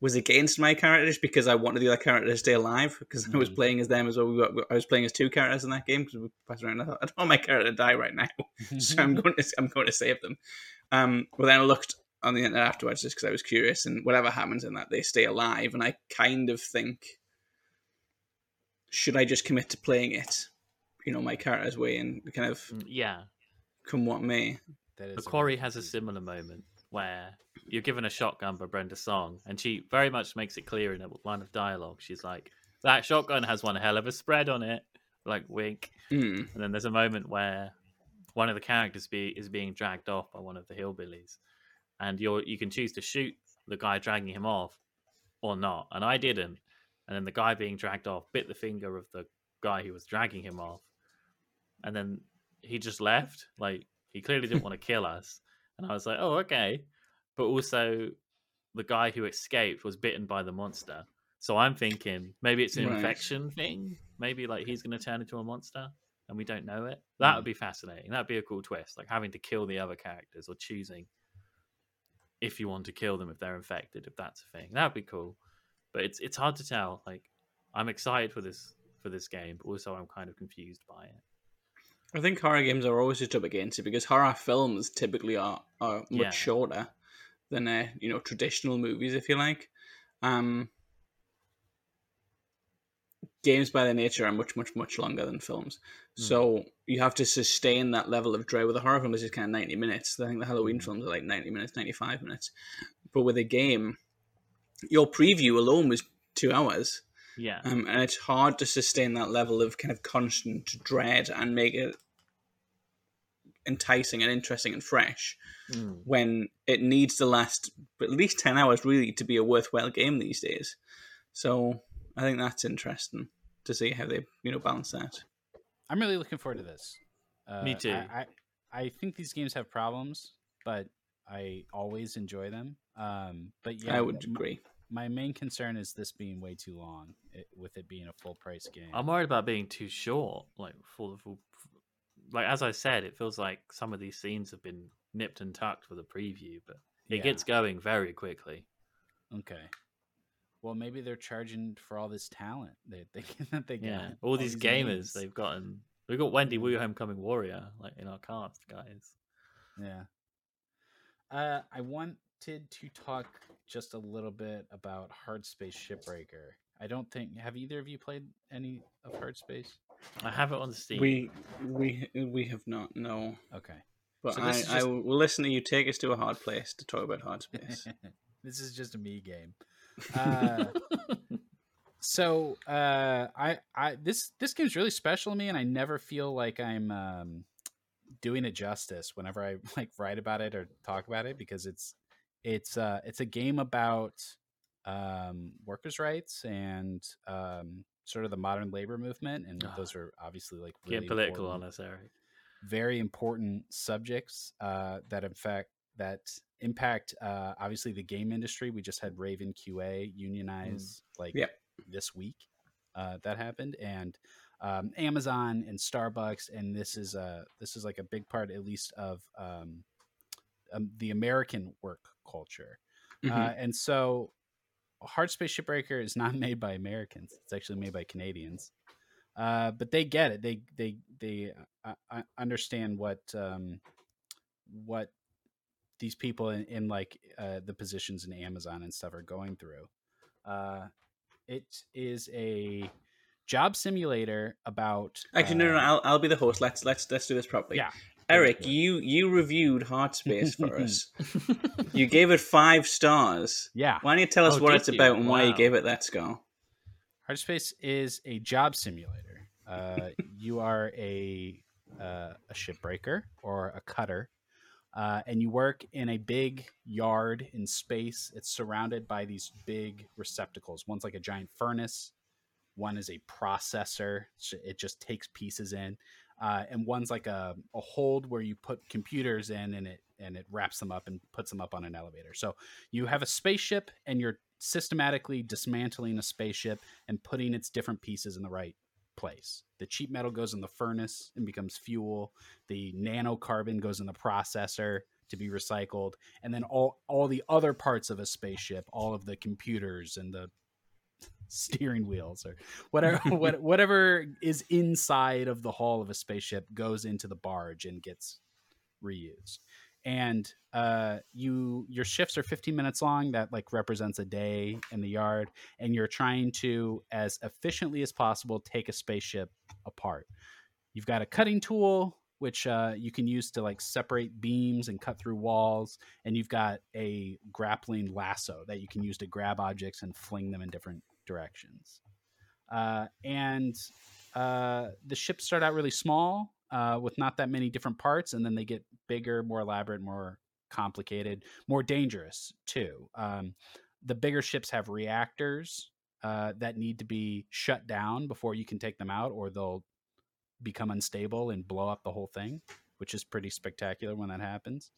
was against my character just because I wanted the other character to stay alive because I was Mhm. playing as them as well. We were, I was playing as two characters in that game because we passed around. I thought I don't want my character to die right now, so I'm going to I'm going to save them. Um, but then I looked on the internet afterwards just because I was curious, and whatever happens in that, they stay alive, and I kind of think should I just commit to playing it, you know, my character's way and kind of Mm, yeah. come what may. That is The a Quarry has a similar moment where you're given a shotgun by Brenda Song, and she very much makes it clear in a line of dialogue. She's like, "That shotgun has one hell of a spread on it." Like wink. Mm, And then there's a moment where one of the characters be, is being dragged off by one of the hillbillies, and you're you can choose to shoot the guy dragging him off or not. And I didn't. And then the guy being dragged off bit the finger of the guy who was dragging him off, and then he just left. Like he clearly didn't want to kill us. And I was like, oh okay. But also, the guy who escaped was bitten by the monster. So I'm thinking maybe it's an Right. infection thing. Maybe like he's going to turn into a monster and we don't know it. That would mm. be fascinating. That'd be a cool twist, like having to kill the other characters or choosing if you want to kill them if they're infected, if that's a thing. That'd be cool. But it's it's hard to tell. Like I'm excited for this for this game, but also I'm kind of confused by it. I think horror games are always just up against it because horror films typically are, are much Yeah. shorter than uh, you know traditional movies, if you like. Um, games by their nature are much, much, much longer than films, Hmm. so you have to sustain that level of dread. With a horror film, which is just kind of ninety minutes. I think the Halloween Hmm. films are like ninety minutes, ninety-five minutes, but with a game, your preview alone was two hours. Yeah. Um, and it's hard to sustain that level of kind of constant dread and make it enticing and interesting and fresh Mm. when it needs to last at least 10 hours really to be a worthwhile game these days. So I think that's interesting to see how they, you know, balance that. I'm really looking forward to this. Uh, Me too. I, I, I think these games have problems, but I always enjoy them. Um, but yeah, I would m- agree. My main concern is this being way too long, it, with it being a full price game. I'm worried about being too short, like for the full like as I said, it feels like some of these scenes have been nipped and tucked for the preview, but it Yeah. gets going very quickly. Okay. Well, maybe they're charging for all this talent that they that they Yeah, got. all these gamers names. they've gotten. We've got Wendy. Wu Homecoming Warrior like in our cast, guys. Yeah. Uh, I wanted to talk just a little bit about Hardspace: Shipbreaker. I don't think have either of you played any of Hard Space? I have it on Steam. We we we have not no, Okay. but So I, this is I will listen to you. Take us to a hard place to talk about hard space. this is just a me game. Uh, so uh, I I this this game's really special to me, and I never feel like I'm um, doing it justice whenever I like write about it or talk about it because it's it's uh it's a game about um, workers' rights and um, sort of the modern labor movement, and Ah. those are obviously like really Getting political on us, Eric. very important subjects uh, that in fact that impact uh, obviously the game industry. We just had Raven QA unionize like Yep. this week. Uh, that happened, and um, Amazon and Starbucks, and this is a this is like a big part, at least of um, um, the American work culture. Mhm. Uh, and so, Hardspace: Shipbreaker is not made by Americans; it's actually made by Canadians. Uh, but they get it. They they they uh, uh, understand what um, what these people in, in like uh, the positions in Amazon and stuff are going through. Uh, it is a job simulator about Actually, no, no, no, uh, I'll, I'll be the host. Let's let's let's do this properly. Yeah. Eric, Go for it. you you reviewed Hardspace for us. You gave it five stars. yeah. Why don't you tell us Oh, what it's you? about and why you gave it that score? Hard Space is a job simulator. Uh, you are a uh, a shipbreaker or a cutter, uh, and you work in a big yard in space. It's surrounded by these big receptacles. One's like a giant furnace. One is a processor. so It just takes pieces in, uh, and one's like a, a hold where you put computers in, and it and it wraps them up and puts them up on an elevator. So you have a spaceship, and you're systematically dismantling a spaceship and putting its different pieces in the right place. The cheap metal goes in the furnace and becomes fuel. The nanocarbon goes in the processor to be recycled, and then all all the other parts of a spaceship, all of the computers and the steering wheels or whatever what, whatever is inside of the hull of a spaceship goes into the barge and gets reused and uh, you your shifts are 15 minutes long that like represents a day in the yard and you're trying to as efficiently as possible take a spaceship apart. You've got a cutting tool which uh, you can use to like separate beams and cut through walls and you've got a grappling lasso that you can use to grab objects and fling them in different directions. Uh, and uh, the ships start out really small uh, with not that many different parts, and then they get bigger, more elaborate, more complicated, more dangerous too. Um, the bigger ships have reactors uh, that need to be shut down before you can take them out, or they'll become unstable and blow up the whole thing, which is pretty spectacular when that happens.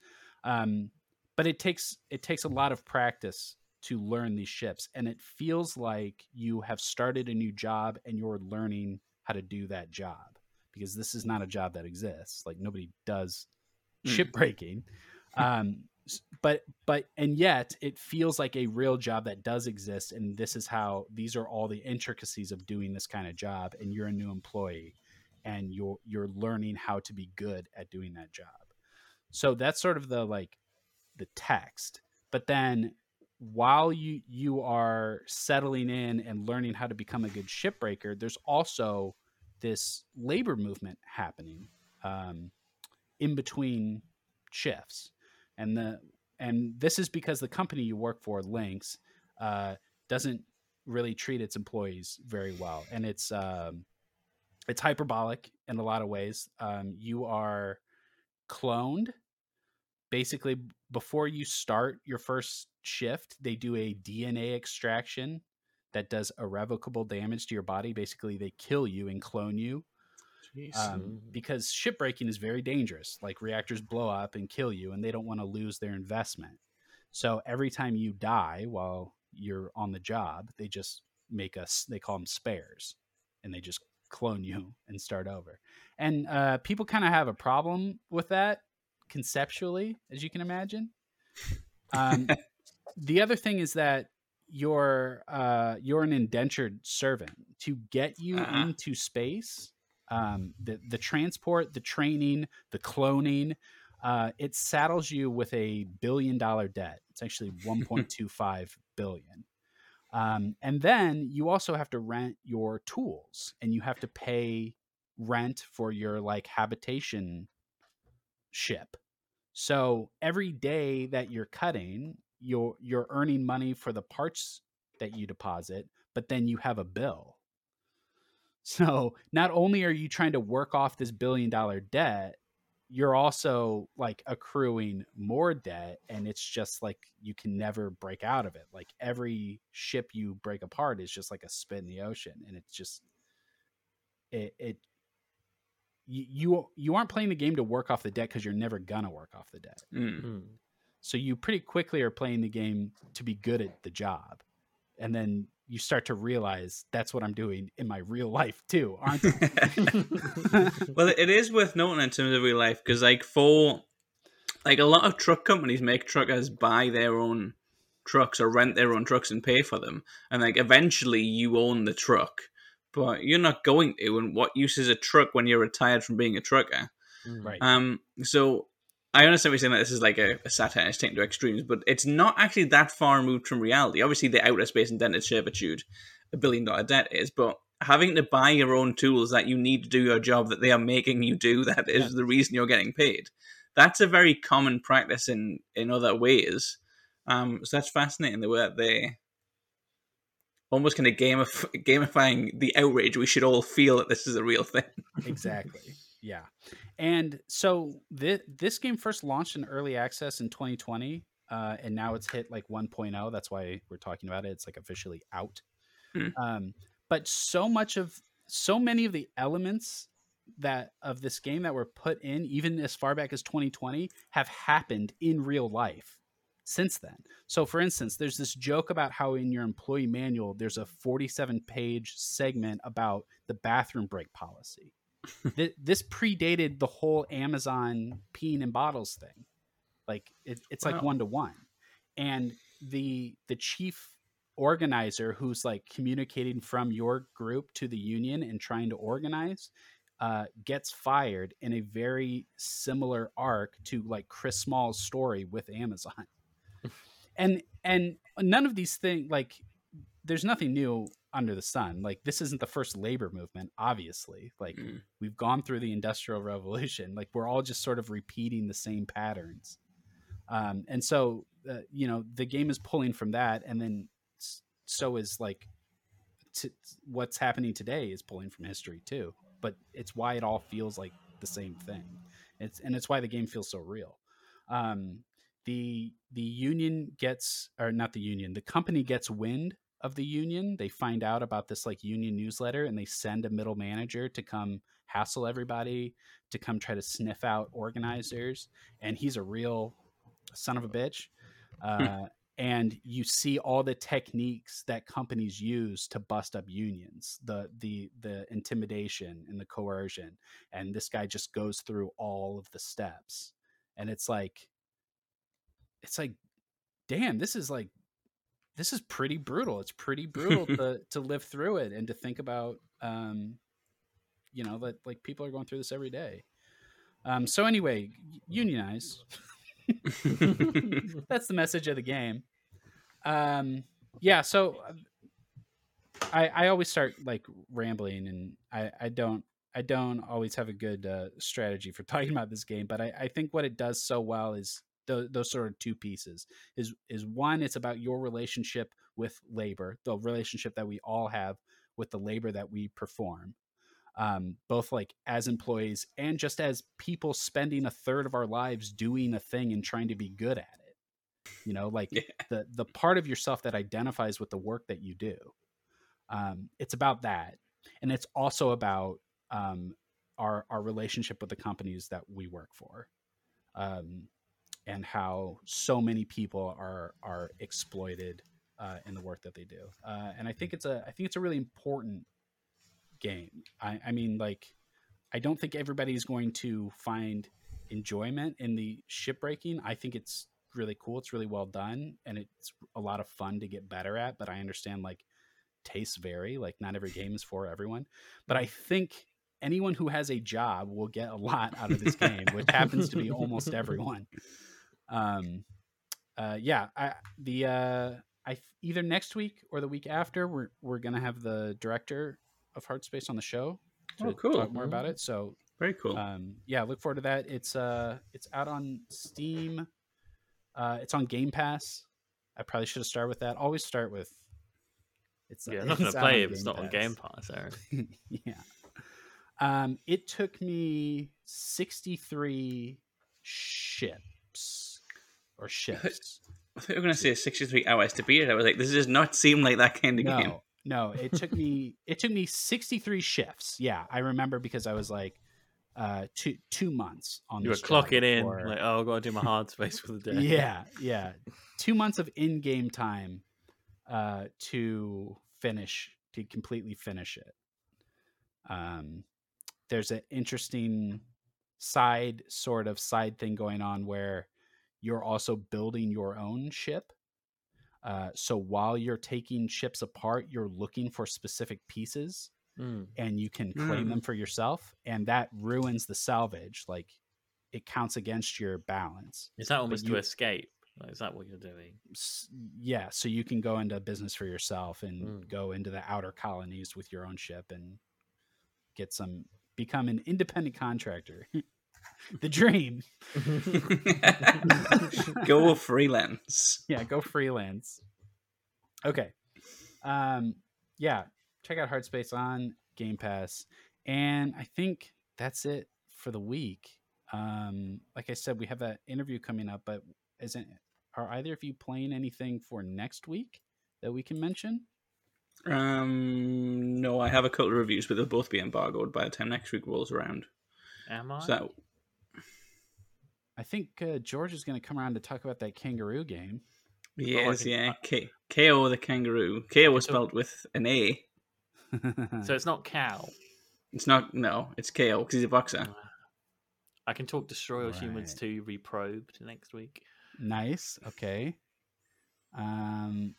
Um, but it takes it takes a lot of practice to learn these ships, and it feels like you have started a new job and you're learning how to do that job because this is not a job that exists. Like nobody does Mm. shipbreaking. Um, but but and yet it feels like a real job that does exist, and this is how these are all the intricacies of doing this kind of job. And you're a new employee, and you're you're learning how to be good at doing that job. So that's sort of the like the text. But then while you you are settling in and learning how to become a good shipbreaker, there's also this labor movement happening um, in between shifts, and the and this is because the company you work for, Lynx, uh, doesn't really treat its employees very well, and it's um, it's hyperbolic in a lot of ways. Um, you are cloned. Basically before you start your first shift they do a dna extraction that does irrevocable damage to your body basically they kill you and clone you Jeez. um, Mm. because shipbreaking is very dangerous like reactors blow up and kill you and they don't want to lose their investment so every time you die while you're on the job they just make us they call them spares and they just clone you and start over. And uh, people kind of have a problem with that conceptually, as you can imagine. Um, the other thing is that you're uh, you're an indentured servant to get you Uh-uh. into space. Um, the the transport, the training, the cloning, uh, it saddles you with a billion dollar debt. It's actually 1.25 billion. Um, and then you also have to rent your tools and you have to pay rent for your like habitation ship. So every day that you're cutting, you're you're earning money for the parts that you deposit, but then you have a bill. So not only are you trying to work off this billion dollar debt, you're also like accruing more debt and it's just like you can never break out of it. Like every ship you break apart is just like a spit in the ocean and it's just it it you you, you aren't playing the game to work off the debt because you're never gonna work off the debt. Mm. So you pretty quickly are playing the game to be good at the job. And then you start to realize that's what I'm doing in my real life too, aren't I? well, it is worth noting in terms of real life because, like, for like a lot of truck companies make truckers buy their own trucks or rent their own trucks and pay for them, and like eventually you own the truck, but you're not going to. And what use is a truck when you're retired from being a trucker? right. Um, so I understand we're saying that this is like a, a satire, it's taken to extremes, but it's not actually that far removed from reality. Obviously, the outer space indented servitude, a billion dollar debt is, but having to buy your own tools that you need to do your job that they are making you do, that is Yeah. the reason you're getting paid. That's a very common practice in in other ways. Um, so that's fascinating the way that they almost kind of gamif- gamifying the outrage we should all feel that this is a real thing. exactly. Yeah. And so this this game first launched in early access in 2020, uh, and now it's hit like 1.0. That's why we're talking about it. It's like officially out. Hmm. Um, but so much of so many of the elements that of this game that were put in, even as far back as 2020, have happened in real life since then. So, for instance, there's this joke about how in your employee manual there's a 47 page segment about the bathroom break policy. Th- this predated the whole Amazon peeing in bottles thing. Like it, it's like one to one, and the the chief organizer who's like communicating from your group to the union and trying to organize uh, gets fired in a very similar arc to like Chris Smalls' story with Amazon. and and none of these things like there's nothing new under the sun. Like this isn't the first labor movement, obviously. Like Mm. we've gone through the industrial revolution. Like we're all just sort of repeating the same patterns. Um, and so uh, you know the game is pulling from that, and then so is like t- what's happening today is pulling from history too. But it's why it all feels like the same thing. It's and it's why the game feels so real. Um, the the union gets or not the union the company gets wind of the union they find out about this like union newsletter and they send a middle manager to come hassle everybody to come try to sniff out organizers and he's a real son of a bitch uh, and you see all the techniques that companies use to bust up unions the the the intimidation and the coercion and this guy just goes through all of the steps and it's like it's like damn this is like this is pretty brutal. It's pretty brutal to to live through it and to think about um you know that like people are going through this every day. Um so anyway unionize. That's the message of the game. Um yeah so uh, i i always start like rambling and i i don't i don't always have a good uh, strategy for talking about this game but i i think what it does so well is those, those sort of two pieces is is one it's about your relationship with labor the relationship that we all have with the labor that we perform um, both like as employees and just as people spending a third of our lives doing a thing and trying to be good at it you know like Yeah. the the part of yourself that identifies with the work that you do um, it's about that and it's also about um, our our relationship with the companies that we work for um, and how so many people are are exploited uh, in the work that they do uh, and i think it's a i think it's a really important game. I, I mean, like, I don't think everybody's going to find enjoyment in the shipbreaking. I think it's really cool. It's really well done, and it's a lot of fun to get better at. But I understand like tastes vary. Like not every game is for everyone. But I think anyone who has a job will get a lot out of this game, which happens to be almost everyone. Um, uh, yeah, I, the uh, I either next week or the week after we're we're gonna have the director of Hardspace on the show to Oh, cool. talk more about it. So Very cool. um, yeah, look forward to that. It's uh, it's out on Steam. Uh, it's on Game Pass. I probably should have started with that. Always start with. It's Yeah, I'm not to play if it's not on Game Pass, Aaron. yeah. Um, it took me 63 ships or shifts. I thought you were going to say 63 hours to beat it. I was like, this does not seem like that kind of game. No, no, it took me it took me 63 shifts. Yeah, I remember because I was like uh two two months on You were this job clocking in, before- like, oh, I've got to do my hardspace for the day. yeah, yeah. Two months of in-game time uh, to finish, to completely finish it. Um, there's an interesting side sort of side thing going on where you're also building your own ship. Uh, so while you're taking ships apart, you're looking for specific pieces Mm. and you can claim Mm. them for yourself, and that ruins the salvage. Like it counts against your balance. Is that almost you- to escape? Is that what you're doing? yeah so you can go into business for yourself and Mm. go into the outer colonies with your own ship and get some become an independent contractor the dream Go freelance. yeah go freelance okay um yeah check out hardspace on game pass and i think that's it for the week um like i said we have that interview coming up but isn't are either of you playing anything for next week that we can mention Um, no, I have a couple of reviews, but they'll both be embargoed by the time next week rolls around. Am I? So I think uh, George is going to come around to talk about that kangaroo game. yes, can- yeah, K- KO the kangaroo. KO was spelled with an A. so it's not cow. It's not no, it's KO because he's a boxer. I can talk Destroy All Humans Right. 2 reprobed next week. nice. Okay. Um,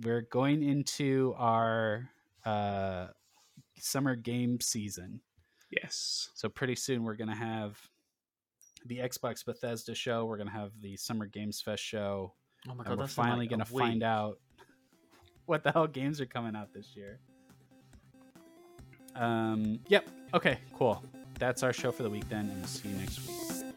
we're going into our uh, summer game season. Yes. So pretty soon we're going to have the Xbox Bethesda show. We're going to have the Summer Games Fest show. Oh my god, we're finally like, going to find out what the hell games are coming out this year. Um, yep. Okay, cool. That's our show for the week then, and we'll see you next week.